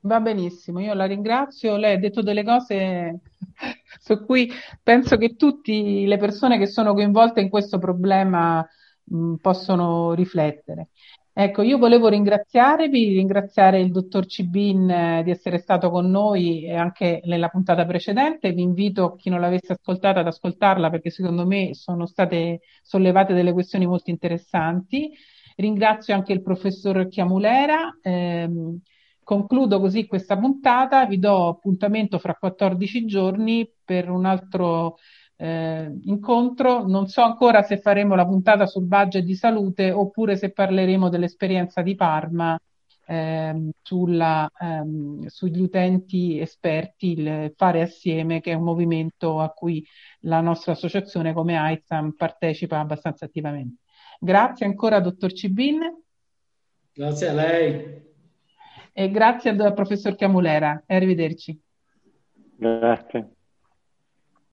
Va benissimo, io la ringrazio. Lei ha detto delle cose <laughs> su cui penso che tutte le persone che sono coinvolte in questo problema mh, possono riflettere. Ecco, io volevo ringraziarvi, ringraziare il dottor Cibin eh, di essere stato con noi anche nella puntata precedente. Vi invito, chi non l'avesse ascoltata, ad ascoltarla perché secondo me sono state sollevate delle questioni molto interessanti. Ringrazio anche il professor Chiamulera. Ehm, concludo così questa puntata, vi do appuntamento fra 14 giorni per un altro eh, incontro. Non so ancora se faremo la puntata sul budget di salute oppure se parleremo dell'esperienza di Parma ehm, sulla, ehm, sugli utenti esperti, il Fare Assieme, che è un movimento a cui la nostra associazione come AISAM partecipa abbastanza attivamente. Grazie ancora, dottor Cibin. Grazie a lei. E grazie al professor Chiamulera. Arrivederci. Grazie.